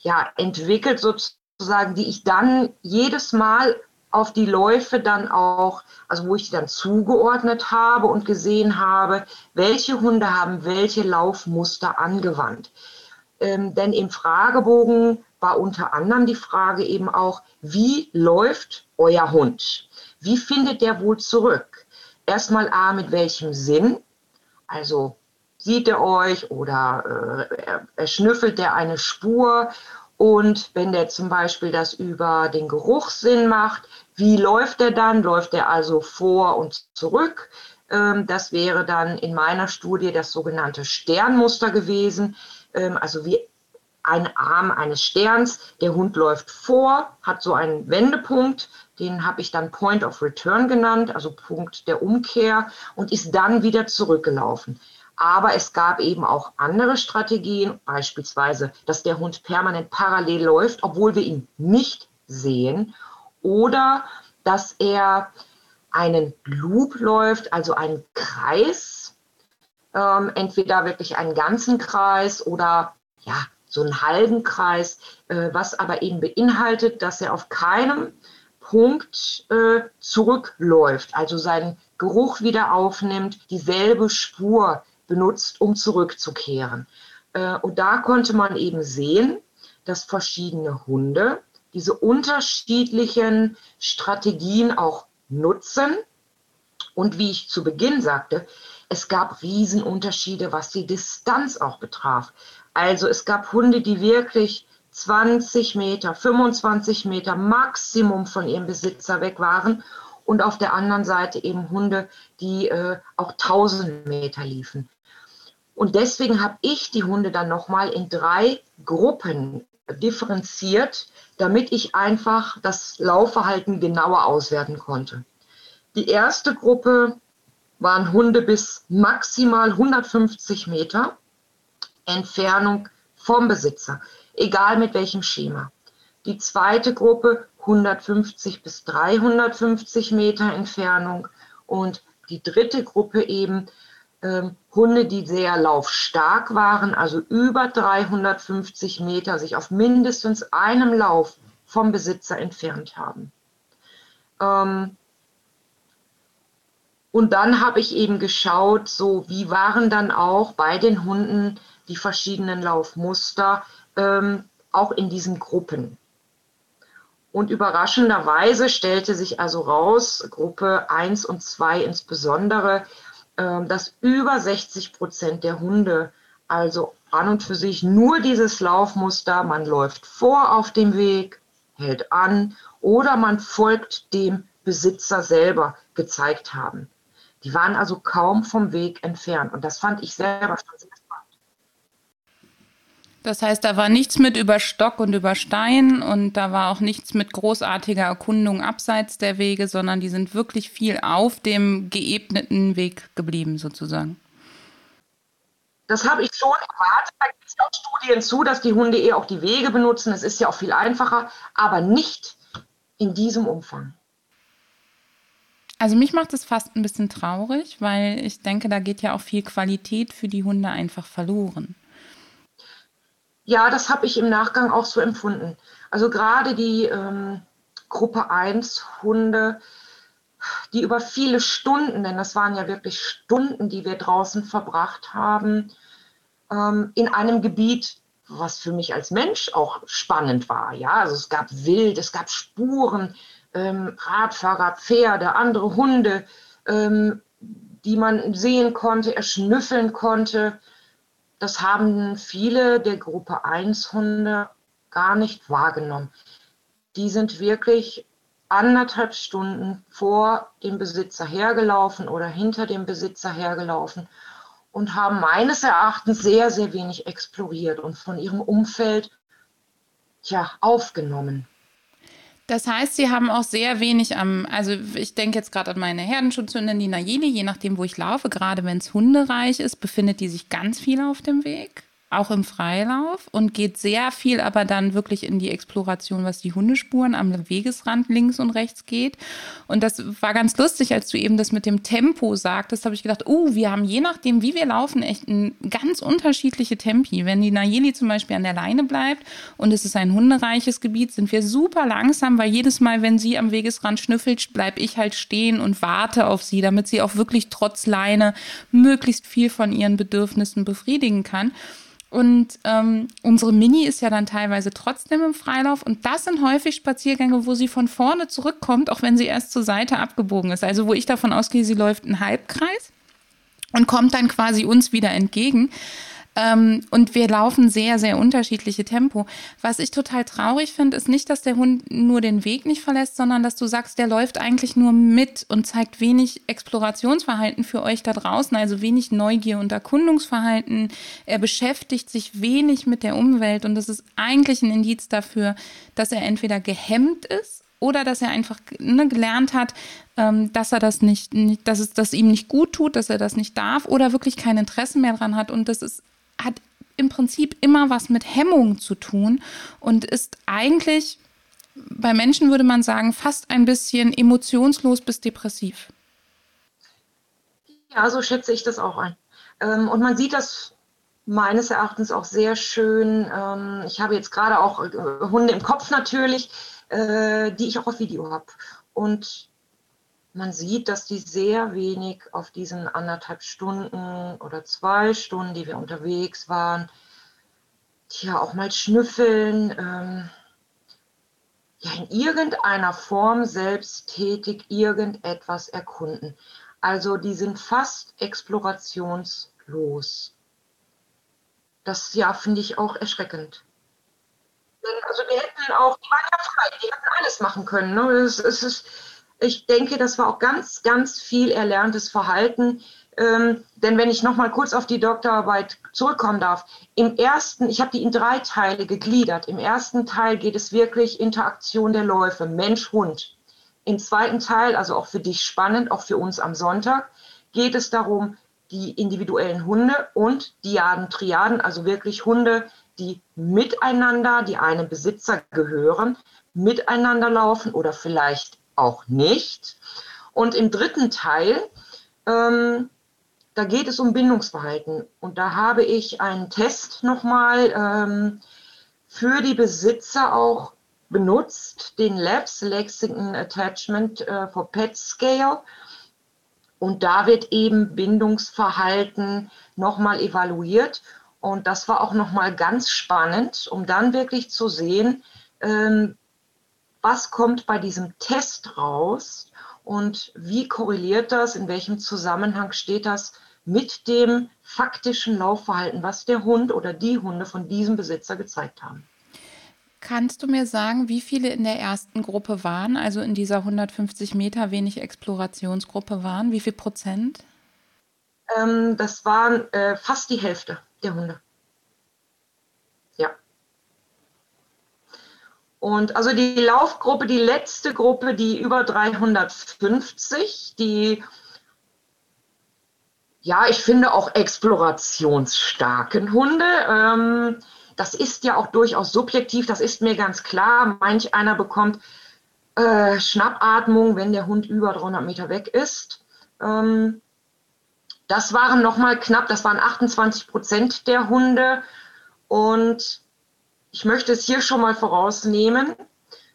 ja, entwickelt sozusagen, die ich dann jedes Mal auf die Läufe dann auch, also wo ich die dann zugeordnet habe und gesehen habe, welche Hunde haben welche Laufmuster angewandt. Ähm, denn im Fragebogen war unter anderem die Frage eben auch, wie läuft euer Hund? Wie findet der wohl zurück? Erstmal A, mit welchem Sinn? Also sieht er euch oder äh, er, er eine Spur. Und wenn der zum Beispiel das über den Geruchssinn macht, wie läuft er dann? Läuft er also vor und zurück? Ähm, das wäre dann in meiner Studie das sogenannte Sternmuster gewesen. Ähm, also wie ein Arm eines Sterns. Der Hund läuft vor, hat so einen Wendepunkt, den habe ich dann Point of Return genannt, also Punkt der Umkehr, und ist dann wieder zurückgelaufen. Aber es gab eben auch andere Strategien, beispielsweise, dass der Hund permanent parallel läuft, obwohl wir ihn nicht sehen. Oder dass er einen Loop läuft, also einen Kreis, ähm, entweder wirklich einen ganzen Kreis oder ja, so einen halben Kreis, äh, was aber eben beinhaltet, dass er auf keinem Punkt äh, zurückläuft, also seinen Geruch wieder aufnimmt, dieselbe Spur benutzt, um zurückzukehren. Äh, und da konnte man eben sehen, dass verschiedene Hunde diese unterschiedlichen Strategien auch nutzen. Und wie ich zu Beginn sagte, es gab Riesenunterschiede, was die Distanz auch betraf. Also es gab Hunde, die wirklich 20 Meter, 25 Meter Maximum von ihrem Besitzer weg waren und auf der anderen Seite eben Hunde, die äh, auch 1000 Meter liefen. Und deswegen habe ich die Hunde dann nochmal in drei Gruppen differenziert, damit ich einfach das Laufverhalten genauer auswerten konnte. Die erste Gruppe waren Hunde bis maximal 150 Meter Entfernung vom Besitzer, egal mit welchem Schema. Die zweite Gruppe 150 bis 350 Meter Entfernung und die dritte Gruppe eben Hunde, die sehr laufstark waren, also über 350 Meter, sich auf mindestens einem Lauf vom Besitzer entfernt haben. Ähm, und dann habe ich eben geschaut, so wie waren dann auch bei den Hunden die verschiedenen Laufmuster, ähm, auch in diesen Gruppen. Und überraschenderweise stellte sich also raus, Gruppe 1 und 2 insbesondere, ähm, dass über 60 Prozent der Hunde also an und für sich nur dieses Laufmuster, man läuft vor auf dem Weg, hält an oder man folgt dem Besitzer selber gezeigt haben. Die waren also kaum vom Weg entfernt und das fand ich selber schon sehr das heißt, da war nichts mit über Stock und über Stein und da war auch nichts mit großartiger Erkundung abseits der Wege, sondern die sind wirklich viel auf dem geebneten Weg geblieben, sozusagen. Das habe ich schon erwartet. Da gibt es auch Studien zu, dass die Hunde eher auch die Wege benutzen. Es ist ja auch viel einfacher, aber nicht in diesem Umfang. Also mich macht es fast ein bisschen traurig, weil ich denke, da geht ja auch viel Qualität für die Hunde einfach verloren. Ja, das habe ich im Nachgang auch so empfunden. Also gerade die ähm, Gruppe 1 Hunde, die über viele Stunden, denn das waren ja wirklich Stunden, die wir draußen verbracht haben, ähm, in einem Gebiet, was für mich als Mensch auch spannend war. Ja, also es gab Wild, es gab Spuren, ähm, Radfahrer, Pferde, andere Hunde, ähm, die man sehen konnte, erschnüffeln konnte. Das haben viele der Gruppe 1 Hunde gar nicht wahrgenommen. Die sind wirklich anderthalb Stunden vor dem Besitzer hergelaufen oder hinter dem Besitzer hergelaufen und haben meines Erachtens sehr, sehr wenig exploriert und von ihrem Umfeld tja, aufgenommen. Das heißt, Sie haben auch sehr wenig am, also ich denke jetzt gerade an meine Herdenschutzhündin, die Nayeli, je nachdem, wo ich laufe, gerade wenn es hundereich ist, befindet die sich ganz viel auf dem Weg auch im Freilauf und geht sehr viel aber dann wirklich in die Exploration, was die Hundespuren am Wegesrand links und rechts geht. Und das war ganz lustig, als du eben das mit dem Tempo sagtest, habe ich gedacht, oh, wir haben je nachdem, wie wir laufen, echt ein ganz unterschiedliche Tempi. Wenn die Nayeli zum Beispiel an der Leine bleibt und es ist ein hundereiches Gebiet, sind wir super langsam, weil jedes Mal, wenn sie am Wegesrand schnüffelt, bleibe ich halt stehen und warte auf sie, damit sie auch wirklich trotz Leine möglichst viel von ihren Bedürfnissen befriedigen kann. Und ähm, unsere Mini ist ja dann teilweise trotzdem im Freilauf. Und das sind häufig Spaziergänge, wo sie von vorne zurückkommt, auch wenn sie erst zur Seite abgebogen ist. Also wo ich davon ausgehe, sie läuft einen Halbkreis und kommt dann quasi uns wieder entgegen. Ähm, und wir laufen sehr, sehr unterschiedliche Tempo. Was ich total traurig finde, ist nicht, dass der Hund nur den Weg nicht verlässt, sondern dass du sagst, der läuft eigentlich nur mit und zeigt wenig Explorationsverhalten für euch da draußen, also wenig Neugier und Erkundungsverhalten. Er beschäftigt sich wenig mit der Umwelt und das ist eigentlich ein Indiz dafür, dass er entweder gehemmt ist oder dass er einfach ne, gelernt hat, ähm, dass er das nicht, nicht, dass es das ihm nicht gut tut, dass er das nicht darf oder wirklich kein Interesse mehr dran hat. Und das ist hat im Prinzip immer was mit Hemmung zu tun und ist eigentlich, bei Menschen würde man sagen, fast ein bisschen emotionslos bis depressiv. Ja, so schätze ich das auch ein. Ähm, und man sieht das meines Erachtens auch sehr schön. Ähm, ich habe jetzt gerade auch äh, Hunde im Kopf natürlich, äh, die ich auch auf Video habe. Und man sieht, dass die sehr wenig auf diesen anderthalb Stunden oder zwei Stunden, die wir unterwegs waren, ja auch mal schnüffeln, ähm, ja in irgendeiner Form selbsttätig irgendetwas erkunden. Also die sind fast explorationslos. Das ja finde ich auch erschreckend. Also die hätten auch, die waren ja frei, die hätten alles machen können. Ne? Es, ist, ich denke, das war auch ganz, ganz viel erlerntes Verhalten. Ähm, denn wenn ich noch mal kurz auf die Doktorarbeit zurückkommen darf, im ersten, ich habe die in drei Teile gegliedert. Im ersten Teil geht es wirklich Interaktion der Läufe, Mensch-Hund. Im zweiten Teil, also auch für dich spannend, auch für uns am Sonntag, geht es darum, die individuellen Hunde und Diaden, Triaden, also wirklich Hunde, die miteinander, die einem Besitzer gehören, miteinander laufen oder vielleicht auch nicht. Und im dritten Teil, ähm, da geht es um Bindungsverhalten. Und da habe ich einen Test nochmal ähm, für die Besitzer auch benutzt, den Labs Lexington Attachment äh, for Pet Scale. Und da wird eben Bindungsverhalten nochmal evaluiert. Und das war auch nochmal ganz spannend, um dann wirklich zu sehen, ähm, was kommt bei diesem Test raus und wie korreliert das, in welchem Zusammenhang steht das mit dem faktischen Laufverhalten, was der Hund oder die Hunde von diesem Besitzer gezeigt haben. Kannst du mir sagen, wie viele in der ersten Gruppe waren, also in dieser 150 Meter wenig Explorationsgruppe waren? Wie viel Prozent? Ähm, das waren äh, fast die Hälfte der Hunde. Und also die Laufgruppe, die letzte Gruppe, die über 350, die ja, ich finde auch explorationsstarken Hunde. Ähm, das ist ja auch durchaus subjektiv, das ist mir ganz klar. Manch einer bekommt äh, Schnappatmung, wenn der Hund über 300 Meter weg ist. Ähm, das waren nochmal knapp, das waren 28 Prozent der Hunde. Und ich möchte es hier schon mal vorausnehmen.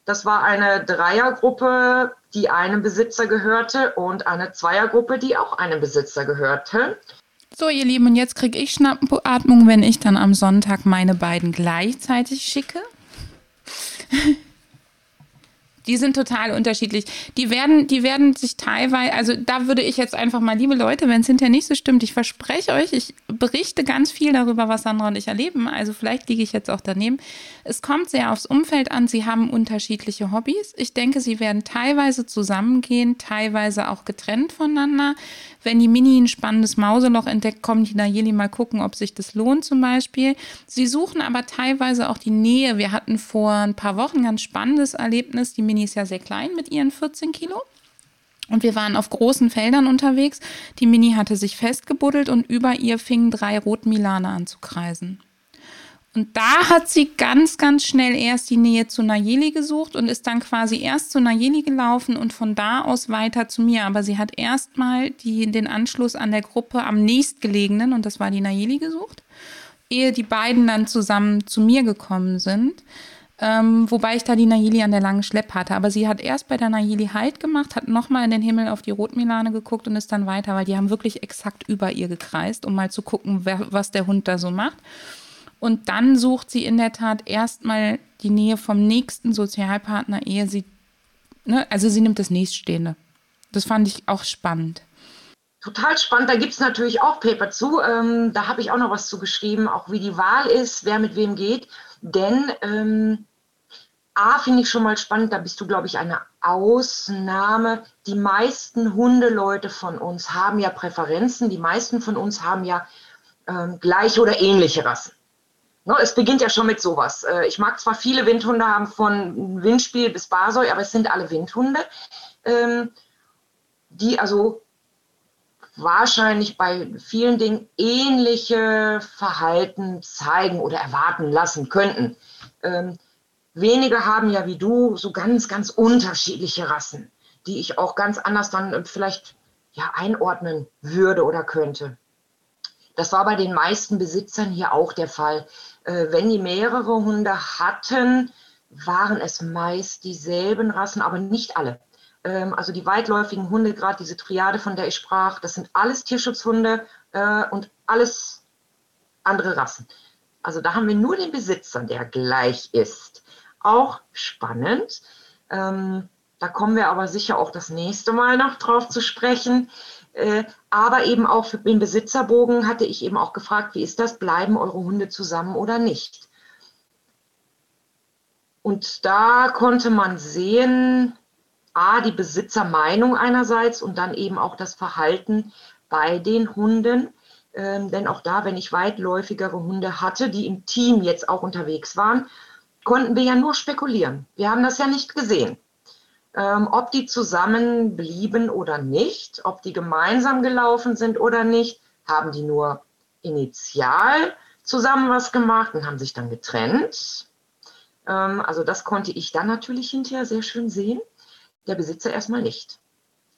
Das war eine Dreiergruppe, die einem Besitzer gehörte und eine Zweiergruppe, die auch einem Besitzer gehörte. So, ihr Lieben, und jetzt kriege ich Schnappatmung, wenn ich dann am Sonntag meine beiden gleichzeitig schicke. Die sind total unterschiedlich. Die werden, die werden sich teilweise, also da würde ich jetzt einfach mal, liebe Leute, wenn es hinterher nicht so stimmt, ich verspreche euch, ich berichte ganz viel darüber, was Sandra und ich erleben. Also vielleicht liege ich jetzt auch daneben. Es kommt sehr aufs Umfeld an. Sie haben unterschiedliche Hobbys. Ich denke, sie werden teilweise zusammengehen, teilweise auch getrennt voneinander. Wenn die Mini ein spannendes Mauseloch entdeckt, kommen die Nayeli mal gucken, ob sich das lohnt zum Beispiel. Sie suchen aber teilweise auch die Nähe. Wir hatten vor ein paar Wochen ein ganz spannendes Erlebnis. Die Mini ist ja sehr klein mit ihren 14 Kilo. Und wir waren auf großen Feldern unterwegs. Die Mini hatte sich festgebuddelt und über ihr fingen drei Rotmilane an zu kreisen. Und da hat sie ganz, ganz schnell erst die Nähe zu Nayeli gesucht und ist dann quasi erst zu Nayeli gelaufen und von da aus weiter zu mir. Aber sie hat erstmal den Anschluss an der Gruppe am nächstgelegenen, und das war die Nayeli, gesucht, ehe die beiden dann zusammen zu mir gekommen sind. Ähm, wobei ich da die Nayeli an der langen Schlepp hatte. Aber sie hat erst bei der Nayeli Halt gemacht, hat nochmal in den Himmel auf die Rotmilane geguckt und ist dann weiter, weil die haben wirklich exakt über ihr gekreist, um mal zu gucken, wer, was der Hund da so macht. Und dann sucht sie in der Tat erstmal die Nähe vom nächsten Sozialpartner, ehe sie, ne, also sie nimmt das nächststehende. Das fand ich auch spannend. Total spannend. Da gibt es natürlich auch Paper zu. Ähm, da habe ich auch noch was zu geschrieben, auch wie die Wahl ist, wer mit wem geht. Denn ähm, A finde ich schon mal spannend, da bist du, glaube ich, eine Ausnahme. Die meisten Hundeleute von uns haben ja Präferenzen. Die meisten von uns haben ja ähm, gleiche oder ähnliche Rassen. No, es beginnt ja schon mit sowas. Äh, ich mag zwar viele Windhunde haben, von Windspiel bis Basoi, aber es sind alle Windhunde, ähm, die also wahrscheinlich bei vielen Dingen ähnliche Verhalten zeigen oder erwarten lassen könnten. Ähm, wenige haben ja wie du so ganz, ganz unterschiedliche Rassen, die ich auch ganz anders dann vielleicht ja, einordnen würde oder könnte. Das war bei den meisten Besitzern hier auch der Fall. Äh, wenn die mehrere Hunde hatten, waren es meist dieselben Rassen, aber nicht alle. Ähm, also die weitläufigen Hunde, gerade diese Triade, von der ich sprach, das sind alles Tierschutzhunde äh, und alles andere Rassen. Also da haben wir nur den Besitzer, der gleich ist. Auch spannend. Ähm, da kommen wir aber sicher auch das nächste Mal noch drauf zu sprechen. Äh, aber eben auch für den Besitzerbogen hatte ich eben auch gefragt, wie ist das, bleiben eure Hunde zusammen oder nicht? Und da konnte man sehen, a, die Besitzermeinung einerseits und dann eben auch das Verhalten bei den Hunden. Ähm, denn auch da, wenn ich weitläufigere Hunde hatte, die im Team jetzt auch unterwegs waren, konnten wir ja nur spekulieren. Wir haben das ja nicht gesehen ähm, ob die zusammen blieben oder nicht, ob die gemeinsam gelaufen sind oder nicht, haben die nur initial zusammen was gemacht und haben sich dann getrennt. Ähm, also das konnte ich dann natürlich hinterher sehr schön sehen. Der Besitzer erstmal nicht.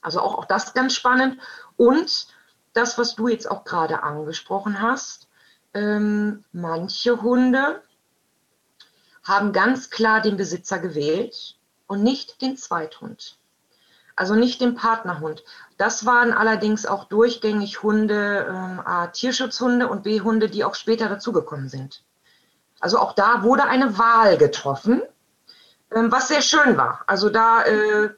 Also auch, auch das ganz spannend. Und das, was du jetzt auch gerade angesprochen hast, ähm, manche Hunde haben ganz klar den Besitzer gewählt und nicht den Zweithund. Also nicht den Partnerhund. Das waren allerdings auch durchgängig Hunde, ähm, A, Tierschutzhunde und B, Hunde, die auch später dazugekommen sind. Also auch da wurde eine Wahl getroffen, ähm, was sehr schön war. Also da äh,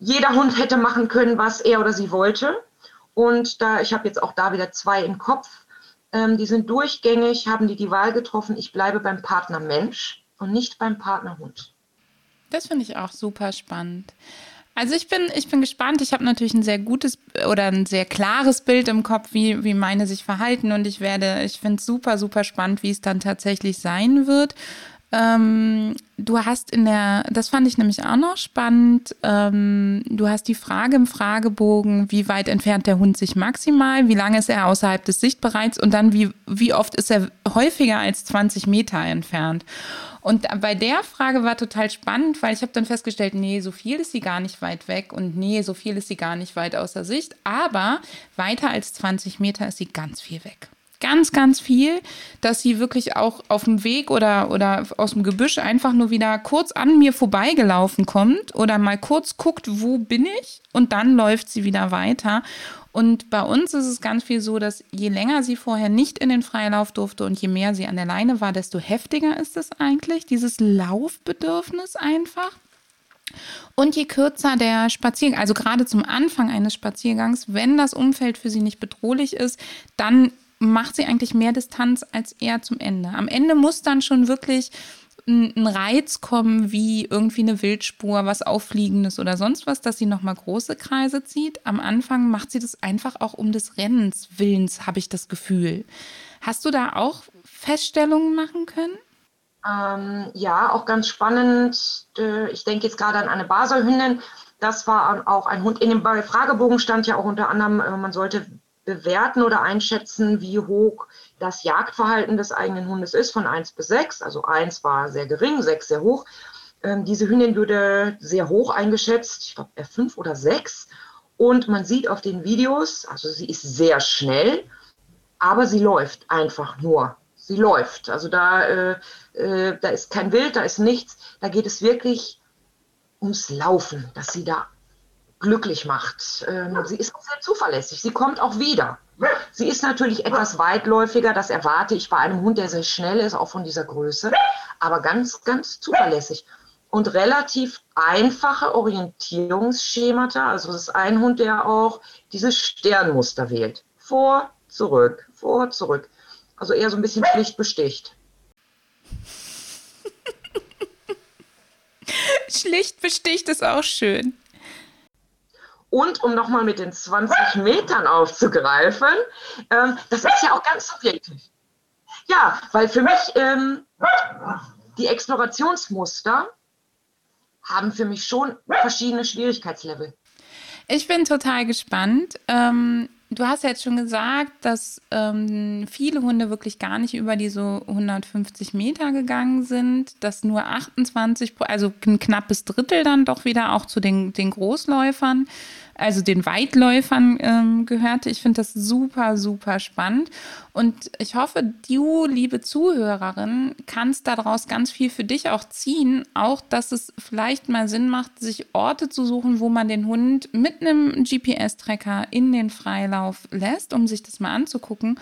jeder Hund hätte machen können, was er oder sie wollte. Und da, ich habe jetzt auch da wieder zwei im Kopf. Ähm, die sind durchgängig, haben die die Wahl getroffen, ich bleibe beim Partner Mensch und nicht beim Partner Hund. Das finde ich auch super spannend. Also ich bin, ich bin gespannt. Ich habe natürlich ein sehr gutes oder ein sehr klares Bild im Kopf, wie, wie meine sich verhalten. Und ich werde, ich finde es super, super spannend, wie es dann tatsächlich sein wird. Ähm, du hast in der, das fand ich nämlich auch noch spannend, ähm, du hast die Frage im Fragebogen, wie weit entfernt der Hund sich maximal, wie lange ist er außerhalb des Sichtbereichs und dann wie, wie oft ist er häufiger als 20 Meter entfernt. Und bei der Frage war total spannend, weil ich habe dann festgestellt, nee, so viel ist sie gar nicht weit weg und nee, so viel ist sie gar nicht weit außer Sicht, aber weiter als 20 Meter ist sie ganz viel weg ganz, ganz viel, dass sie wirklich auch auf dem Weg oder, oder aus dem Gebüsch einfach nur wieder kurz an mir vorbeigelaufen kommt oder mal kurz guckt, wo bin ich und dann läuft sie wieder weiter. Und bei uns ist es ganz viel so, dass je länger sie vorher nicht in den Freilauf durfte und je mehr sie an der Leine war, desto heftiger ist es eigentlich, dieses Laufbedürfnis einfach. Und je kürzer der Spaziergang, also gerade zum Anfang eines Spaziergangs, wenn das Umfeld für sie nicht bedrohlich ist, dann macht sie eigentlich mehr Distanz als eher zum Ende. Am Ende muss dann schon wirklich ein Reiz kommen, wie irgendwie eine Wildspur, was Auffliegendes oder sonst was, dass sie nochmal große Kreise zieht. Am Anfang macht sie das einfach auch um des Rennens Willens, habe ich das Gefühl. Hast du da auch Feststellungen machen können? Ähm, ja, auch ganz spannend. Äh, ich denke jetzt gerade an eine Baserhündin. Das war auch ein Hund. In dem Fragebogen stand ja auch unter anderem, äh, man sollte bewerten oder einschätzen, wie hoch das Jagdverhalten des eigenen Hundes ist, von 1 bis 6. Also 1 war sehr gering, 6 sehr hoch. Ähm, diese Hündin würde sehr hoch eingeschätzt, ich glaube F5 oder 6. Und man sieht auf den Videos, also sie ist sehr schnell, aber sie läuft einfach nur. Sie läuft. Also da, äh, äh, da ist kein Wild, da ist nichts. Da geht es wirklich ums Laufen, dass sie da glücklich macht. Ähm, sie ist auch sehr zuverlässig. Sie kommt auch wieder. Sie ist natürlich etwas weitläufiger, das erwarte ich bei einem Hund, der sehr schnell ist, auch von dieser Größe, aber ganz, ganz zuverlässig. Und relativ einfache Orientierungsschemata. Also das ist ein Hund, der auch dieses Sternmuster wählt. Vor, zurück, vor, zurück. Also eher so ein bisschen pflichtbesticht. Schlicht besticht ist auch schön. Und um nochmal mit den 20 Metern aufzugreifen, ähm, das ist ja auch ganz subjektiv. Ja, weil für mich ähm, die Explorationsmuster haben für mich schon verschiedene Schwierigkeitslevel. Ich bin total gespannt. Ähm, du hast ja jetzt schon gesagt, dass ähm, viele Hunde wirklich gar nicht über diese 150 Meter gegangen sind, dass nur 28, also ein knappes Drittel dann doch wieder auch zu den, den Großläufern also den Weitläufern ähm, gehörte. Ich finde das super, super spannend. Und ich hoffe, du, liebe Zuhörerin, kannst daraus ganz viel für dich auch ziehen. Auch, dass es vielleicht mal Sinn macht, sich Orte zu suchen, wo man den Hund mit einem GPS-Tracker in den Freilauf lässt, um sich das mal anzugucken.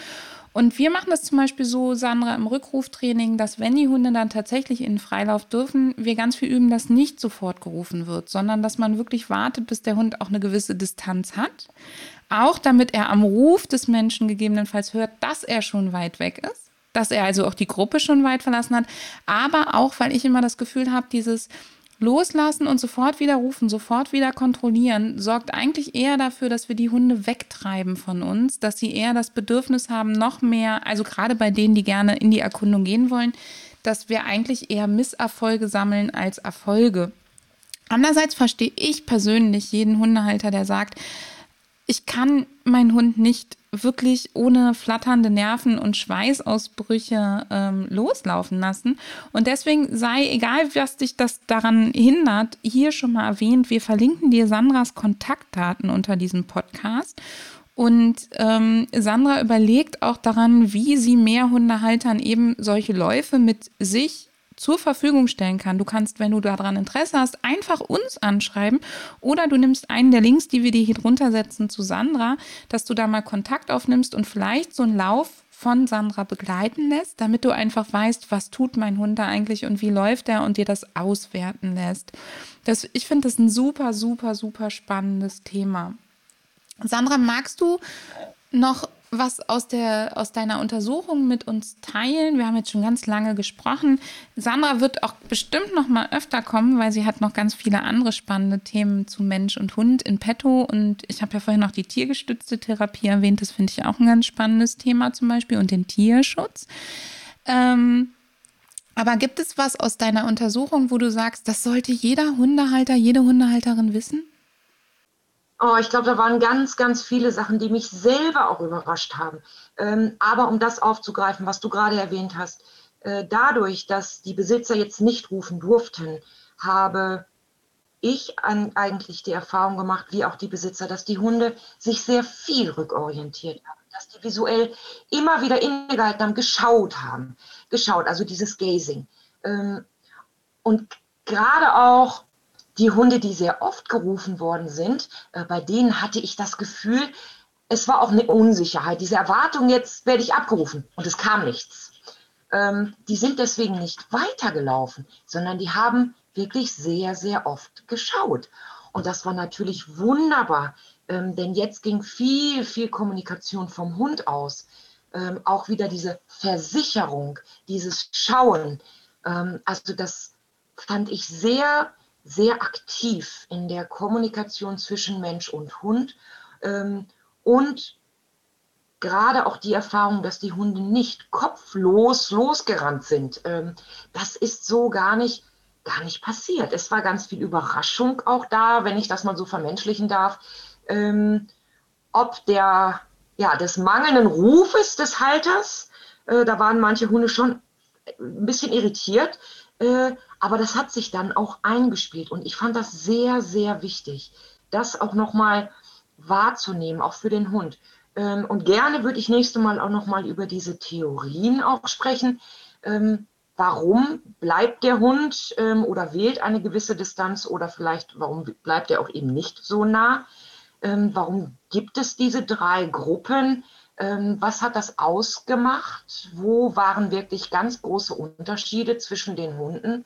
Und wir machen das zum Beispiel so, Sandra, im Rückruftraining, dass wenn die Hunde dann tatsächlich in den Freilauf dürfen, wir ganz viel üben, dass nicht sofort gerufen wird, sondern dass man wirklich wartet, bis der Hund auch eine gewisse Distanz hat. Auch damit er am Ruf des Menschen gegebenenfalls hört, dass er schon weit weg ist, dass er also auch die Gruppe schon weit verlassen hat, aber auch, weil ich immer das Gefühl habe, dieses Loslassen und sofort wieder rufen, sofort wieder kontrollieren, sorgt eigentlich eher dafür, dass wir die Hunde wegtreiben von uns, dass sie eher das Bedürfnis haben, noch mehr, also gerade bei denen, die gerne in die Erkundung gehen wollen, dass wir eigentlich eher Misserfolge sammeln als Erfolge. Andererseits verstehe ich persönlich jeden Hundehalter, der sagt, ich kann meinen Hund nicht wirklich ohne flatternde Nerven und Schweißausbrüche ähm, loslaufen lassen. Und deswegen sei, egal was dich das daran hindert, hier schon mal erwähnt, wir verlinken dir Sandras Kontaktdaten unter diesem Podcast. Und ähm, Sandra überlegt auch daran, wie sie mehr Hundehaltern eben solche Läufe mit sich zur Verfügung stellen kann. Du kannst, wenn du daran Interesse hast, einfach uns anschreiben oder du nimmst einen der Links, die wir dir hier drunter setzen, zu Sandra, dass du da mal Kontakt aufnimmst und vielleicht so einen Lauf von Sandra begleiten lässt, damit du einfach weißt, was tut mein Hund da eigentlich und wie läuft er und dir das auswerten lässt. Das, ich finde das ein super, super, super spannendes Thema. Sandra, magst du noch was aus, der, aus deiner Untersuchung mit uns teilen? Wir haben jetzt schon ganz lange gesprochen. Sandra wird auch bestimmt noch mal öfter kommen, weil sie hat noch ganz viele andere spannende Themen zu Mensch und Hund in petto. Und ich habe ja vorhin noch die tiergestützte Therapie erwähnt. Das finde ich auch ein ganz spannendes Thema zum Beispiel und den Tierschutz. Ähm, Aber gibt es was aus deiner Untersuchung, wo du sagst, das sollte jeder Hundehalter, jede Hundehalterin wissen? Oh, ich glaube, da waren ganz, ganz viele Sachen, die mich selber auch überrascht haben. Ähm, aber um das aufzugreifen, was du gerade erwähnt hast, äh, dadurch, dass die Besitzer jetzt nicht rufen durften, habe ich an, eigentlich die Erfahrung gemacht, wie auch die Besitzer, dass die Hunde sich sehr viel rückorientiert haben, dass die visuell immer wieder innegehalten haben, geschaut haben, geschaut, also dieses Gazing. Ähm, und gerade auch die Hunde, die sehr oft gerufen worden sind, äh, bei denen hatte ich das Gefühl, es war auch eine Unsicherheit, diese Erwartung, jetzt werde ich abgerufen und es kam nichts. Ähm, die sind deswegen nicht weitergelaufen, sondern die haben wirklich sehr, sehr oft geschaut. Und das war natürlich wunderbar, ähm, denn jetzt ging viel, viel Kommunikation vom Hund aus. Ähm, auch wieder diese Versicherung, dieses Schauen. Ähm, also das fand ich sehr, sehr aktiv in der Kommunikation zwischen Mensch und Hund. Ähm, und gerade auch die Erfahrung, dass die Hunde nicht kopflos losgerannt sind, ähm, das ist so gar nicht gar nicht passiert. Es war ganz viel Überraschung auch da, wenn ich das mal so vermenschlichen darf, ähm, ob der, ja, des mangelnden Rufes des Halters, äh, da waren manche Hunde schon ein bisschen irritiert, äh, aber das hat sich dann auch eingespielt und ich fand das sehr, sehr wichtig, das auch nochmal wahrzunehmen, auch für den Hund. Ähm, und gerne würde ich nächste Mal auch nochmal über diese Theorien auch sprechen. Ähm, warum bleibt der Hund ähm, oder wählt eine gewisse Distanz oder vielleicht warum bleibt er auch eben nicht so nah? Warum gibt es diese drei Gruppen? Ähm, was hat das ausgemacht? Wo waren wirklich ganz große Unterschiede zwischen den Hunden?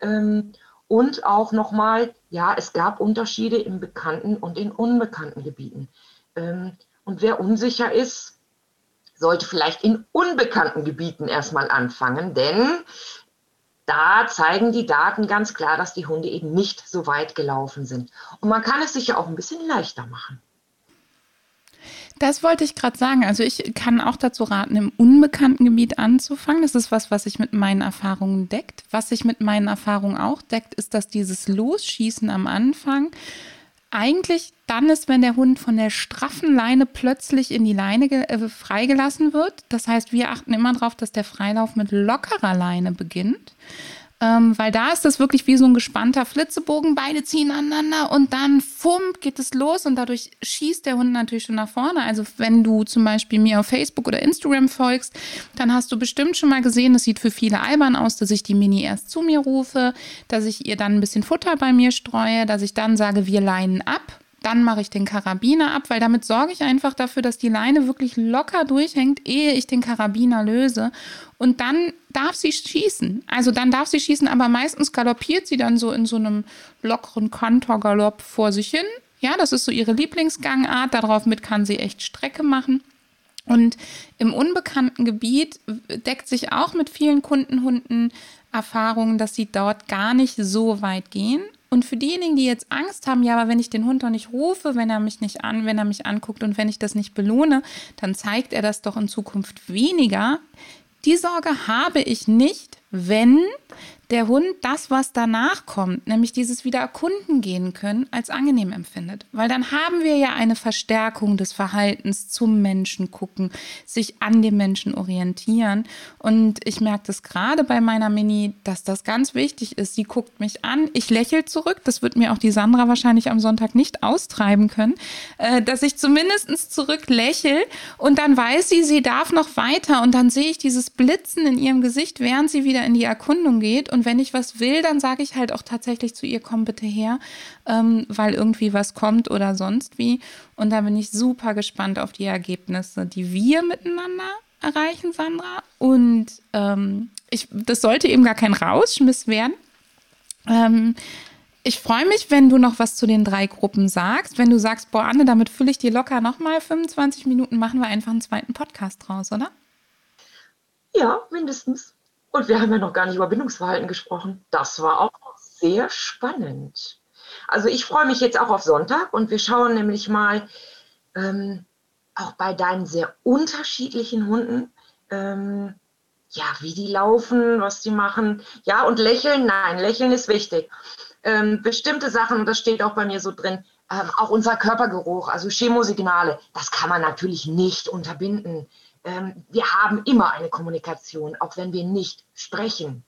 Ähm, und auch nochmal, ja, es gab Unterschiede in bekannten und in unbekannten Gebieten. Ähm, und wer unsicher ist, sollte vielleicht in unbekannten Gebieten erstmal anfangen, denn da zeigen die Daten ganz klar, dass die Hunde eben nicht so weit gelaufen sind. Und man kann es sich ja auch ein bisschen leichter machen. Das wollte ich gerade sagen. Also ich kann auch dazu raten, im unbekannten Gebiet anzufangen. Das ist was, was sich mit meinen Erfahrungen deckt. Was sich mit meinen Erfahrungen auch deckt, ist, dass dieses Losschießen am Anfang eigentlich dann ist, wenn der Hund von der straffen Leine plötzlich in die Leine äh, freigelassen wird. Das heißt, wir achten immer darauf, dass der Freilauf mit lockerer Leine beginnt. Ähm, weil da ist das wirklich wie so ein gespannter Flitzebogen, beide ziehen aneinander und dann fummt geht es los und dadurch schießt der Hund natürlich schon nach vorne. Also wenn du zum Beispiel mir auf Facebook oder Instagram folgst, dann hast du bestimmt schon mal gesehen, es sieht für viele albern aus, dass ich die Mini erst zu mir rufe, dass ich ihr dann ein bisschen Futter bei mir streue, dass ich dann sage, wir leinen ab dann mache ich den Karabiner ab, weil damit sorge ich einfach dafür, dass die Leine wirklich locker durchhängt, ehe ich den Karabiner löse. Und dann darf sie schießen. Also dann darf sie schießen, aber meistens galoppiert sie dann so in so einem lockeren Kantorgalopp vor sich hin. Ja, das ist so ihre Lieblingsgangart. Darauf mit kann sie echt Strecke machen. Und im unbekannten Gebiet deckt sich auch mit vielen Kundenhunden Erfahrungen, dass sie dort gar nicht so weit gehen. Und für diejenigen, die jetzt Angst haben, ja, aber wenn ich den Hund doch nicht rufe, wenn er mich nicht an, wenn er mich anguckt und wenn ich das nicht belohne, dann zeigt er das doch in Zukunft weniger. Die Sorge habe ich nicht, wenn der Hund das, was danach kommt, nämlich dieses wieder erkunden gehen können, als angenehm empfindet. Weil dann haben wir ja eine Verstärkung des Verhaltens zum Menschen gucken, sich an dem Menschen orientieren. Und ich merke das gerade bei meiner Mini, dass das ganz wichtig ist. Sie guckt mich an, ich lächle zurück. Das wird mir auch die Sandra wahrscheinlich am Sonntag nicht austreiben können, äh, dass ich zumindest zurück lächle und dann weiß sie, sie darf noch weiter und dann sehe ich dieses Blitzen in ihrem Gesicht, während sie wieder in die Erkundung geht. Und und wenn ich was will, dann sage ich halt auch tatsächlich zu ihr, komm bitte her, ähm, weil irgendwie was kommt oder sonst wie. Und da bin ich super gespannt auf die Ergebnisse, die wir miteinander erreichen, Sandra. Und ähm, ich, das sollte eben gar kein Rausschmiss werden. Ähm, ich freue mich, wenn du noch was zu den drei Gruppen sagst. Wenn du sagst, boah, Anne, damit fülle ich dir locker nochmal 25 Minuten, machen wir einfach einen zweiten Podcast draus, oder? Ja, mindestens. Und wir haben ja noch gar nicht über Bindungsverhalten gesprochen. Das war auch sehr spannend. Also ich freue mich jetzt auch auf Sonntag und wir schauen nämlich mal ähm, auch bei deinen sehr unterschiedlichen Hunden, ähm, ja, wie die laufen, was die machen. Ja, und lächeln, nein, lächeln ist wichtig. Ähm, bestimmte Sachen, und das steht auch bei mir so drin, ähm, auch unser Körpergeruch, also Chemosignale, das kann man natürlich nicht unterbinden. Ähm, wir haben immer eine Kommunikation, auch wenn wir nicht sprechen.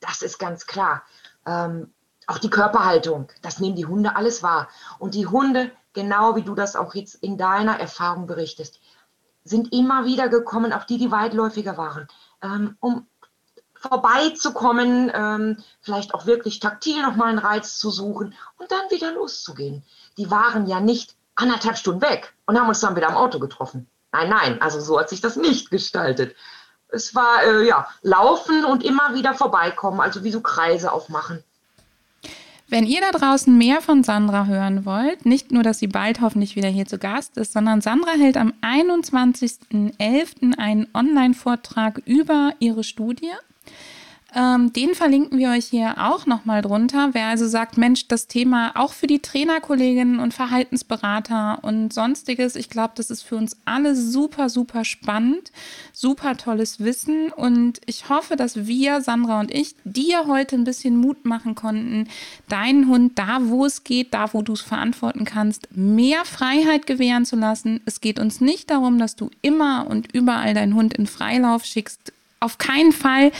Das ist ganz klar. Ähm, auch die Körperhaltung, das nehmen die Hunde alles wahr. Und die Hunde, genau wie du das auch jetzt in deiner Erfahrung berichtest, sind immer wieder gekommen, auch die, die weitläufiger waren, ähm, um vorbeizukommen, ähm, vielleicht auch wirklich taktil nochmal einen Reiz zu suchen und dann wieder loszugehen. Die waren ja nicht anderthalb Stunden weg und haben uns dann wieder am Auto getroffen. Nein, nein, also so hat sich das nicht gestaltet. Es war äh, ja laufen und immer wieder vorbeikommen, also wie so Kreise aufmachen. Wenn ihr da draußen mehr von Sandra hören wollt, nicht nur, dass sie bald hoffentlich wieder hier zu Gast ist, sondern Sandra hält am 21.11. einen Online-Vortrag über ihre Studie. Ähm, den verlinken wir euch hier auch nochmal drunter. Wer also sagt, Mensch, das Thema auch für die Trainerkolleginnen und Verhaltensberater und sonstiges, ich glaube, das ist für uns alle super, super spannend, super tolles Wissen und ich hoffe, dass wir, Sandra und ich, dir heute ein bisschen Mut machen konnten, deinen Hund da, wo es geht, da, wo du es verantworten kannst, mehr Freiheit gewähren zu lassen. Es geht uns nicht darum, dass du immer und überall deinen Hund in Freilauf schickst, auf keinen Fall,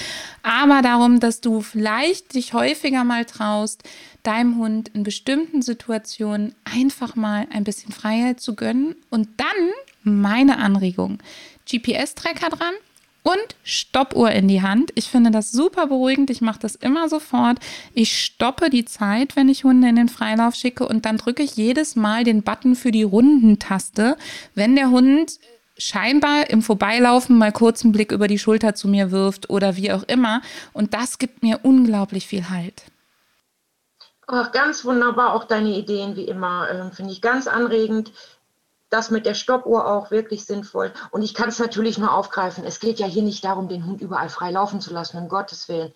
aber darum, dass du vielleicht dich häufiger mal traust, deinem Hund in bestimmten Situationen einfach mal ein bisschen Freiheit zu gönnen. Und dann meine Anregung: GPS-Tracker dran und Stoppuhr in die Hand. Ich finde das super beruhigend. Ich mache das immer sofort. Ich stoppe die Zeit, wenn ich Hunde in den Freilauf schicke und dann drücke ich jedes Mal den Button für die Rundentaste, wenn der Hund scheinbar im Vorbeilaufen mal kurz einen Blick über die Schulter zu mir wirft oder wie auch immer. Und das gibt mir unglaublich viel Halt. Ach, ganz wunderbar, auch deine Ideen wie immer. Ähm, Finde ich ganz anregend. Das mit der Stoppuhr auch wirklich sinnvoll. Und ich kann es natürlich nur aufgreifen. Es geht ja hier nicht darum, den Hund überall frei laufen zu lassen, um Gottes Willen,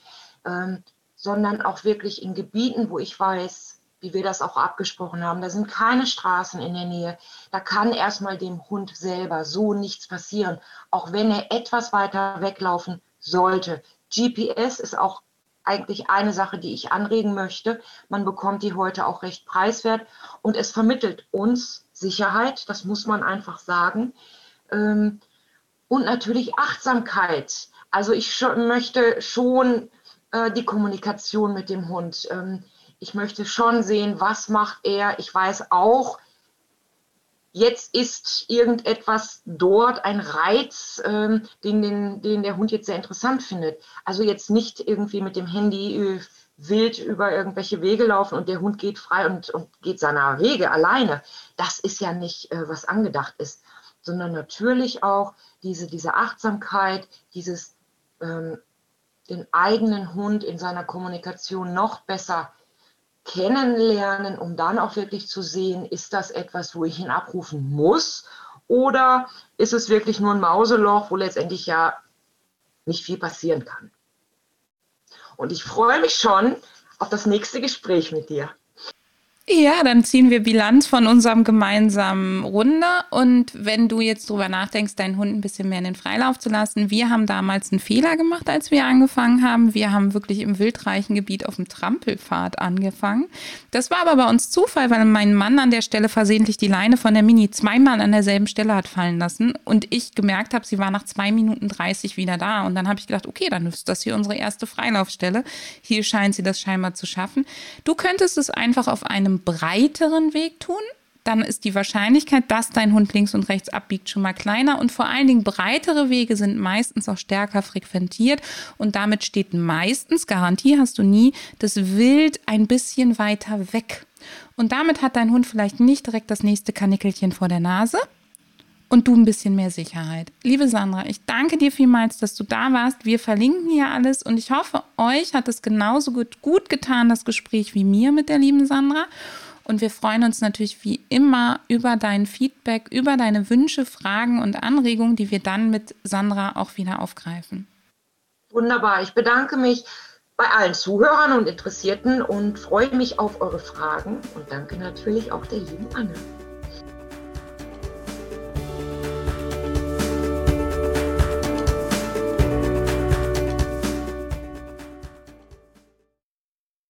ähm, sondern auch wirklich in Gebieten, wo ich weiß, wie wir das auch abgesprochen haben. Da sind keine Straßen in der Nähe. Da kann erstmal dem Hund selber so nichts passieren, auch wenn er etwas weiter weglaufen sollte. GPS ist auch eigentlich eine Sache, die ich anregen möchte. Man bekommt die heute auch recht preiswert und es vermittelt uns Sicherheit, das muss man einfach sagen. Ähm, und natürlich Achtsamkeit. Also ich möchte schon äh, die Kommunikation mit dem Hund. Ähm, ich möchte schon sehen, was macht er. Ich weiß auch, jetzt ist irgendetwas dort ein Reiz, ähm, den, den, den der Hund jetzt sehr interessant findet. Also jetzt nicht irgendwie mit dem Handy äh, wild über irgendwelche Wege laufen und der Hund geht frei und, und geht seiner Wege alleine. Das ist ja nicht, äh, was angedacht ist, sondern natürlich auch diese, diese Achtsamkeit, dieses ähm, den eigenen Hund in seiner Kommunikation noch besser kennenlernen, um dann auch wirklich zu sehen, ist das etwas, wo ich ihn abrufen muss oder ist es wirklich nur ein Mauseloch, wo letztendlich ja nicht viel passieren kann. Und ich freue mich schon auf das nächste Gespräch mit dir. Ja, dann ziehen wir Bilanz von unserem gemeinsamen Runde. Und wenn du jetzt drüber nachdenkst, deinen Hund ein bisschen mehr in den Freilauf zu lassen, wir haben damals einen Fehler gemacht, als wir angefangen haben. Wir haben wirklich im wildreichen Gebiet auf dem Trampelpfad angefangen. Das war aber bei uns Zufall, weil mein Mann an der Stelle versehentlich die Leine von der Mini zweimal an derselben Stelle hat fallen lassen und ich gemerkt habe, sie war nach zwei Minuten 30 wieder da. Und dann habe ich gedacht, okay, dann ist das hier unsere erste Freilaufstelle. Hier scheint sie das scheinbar zu schaffen. Du könntest es einfach auf einem einem breiteren Weg tun, dann ist die Wahrscheinlichkeit, dass dein Hund links und rechts abbiegt, schon mal kleiner. Und vor allen Dingen breitere Wege sind meistens auch stärker frequentiert. Und damit steht meistens, Garantie hast du nie, das Wild ein bisschen weiter weg. Und damit hat dein Hund vielleicht nicht direkt das nächste Kanickelchen vor der Nase. Und du ein bisschen mehr Sicherheit. Liebe Sandra, ich danke dir vielmals, dass du da warst. Wir verlinken hier alles und ich hoffe, euch hat es genauso gut, gut getan, das Gespräch wie mir mit der lieben Sandra. Und wir freuen uns natürlich wie immer über dein Feedback, über deine Wünsche, Fragen und Anregungen, die wir dann mit Sandra auch wieder aufgreifen. Wunderbar. Ich bedanke mich bei allen Zuhörern und Interessierten und freue mich auf eure Fragen und danke natürlich auch der lieben Anne.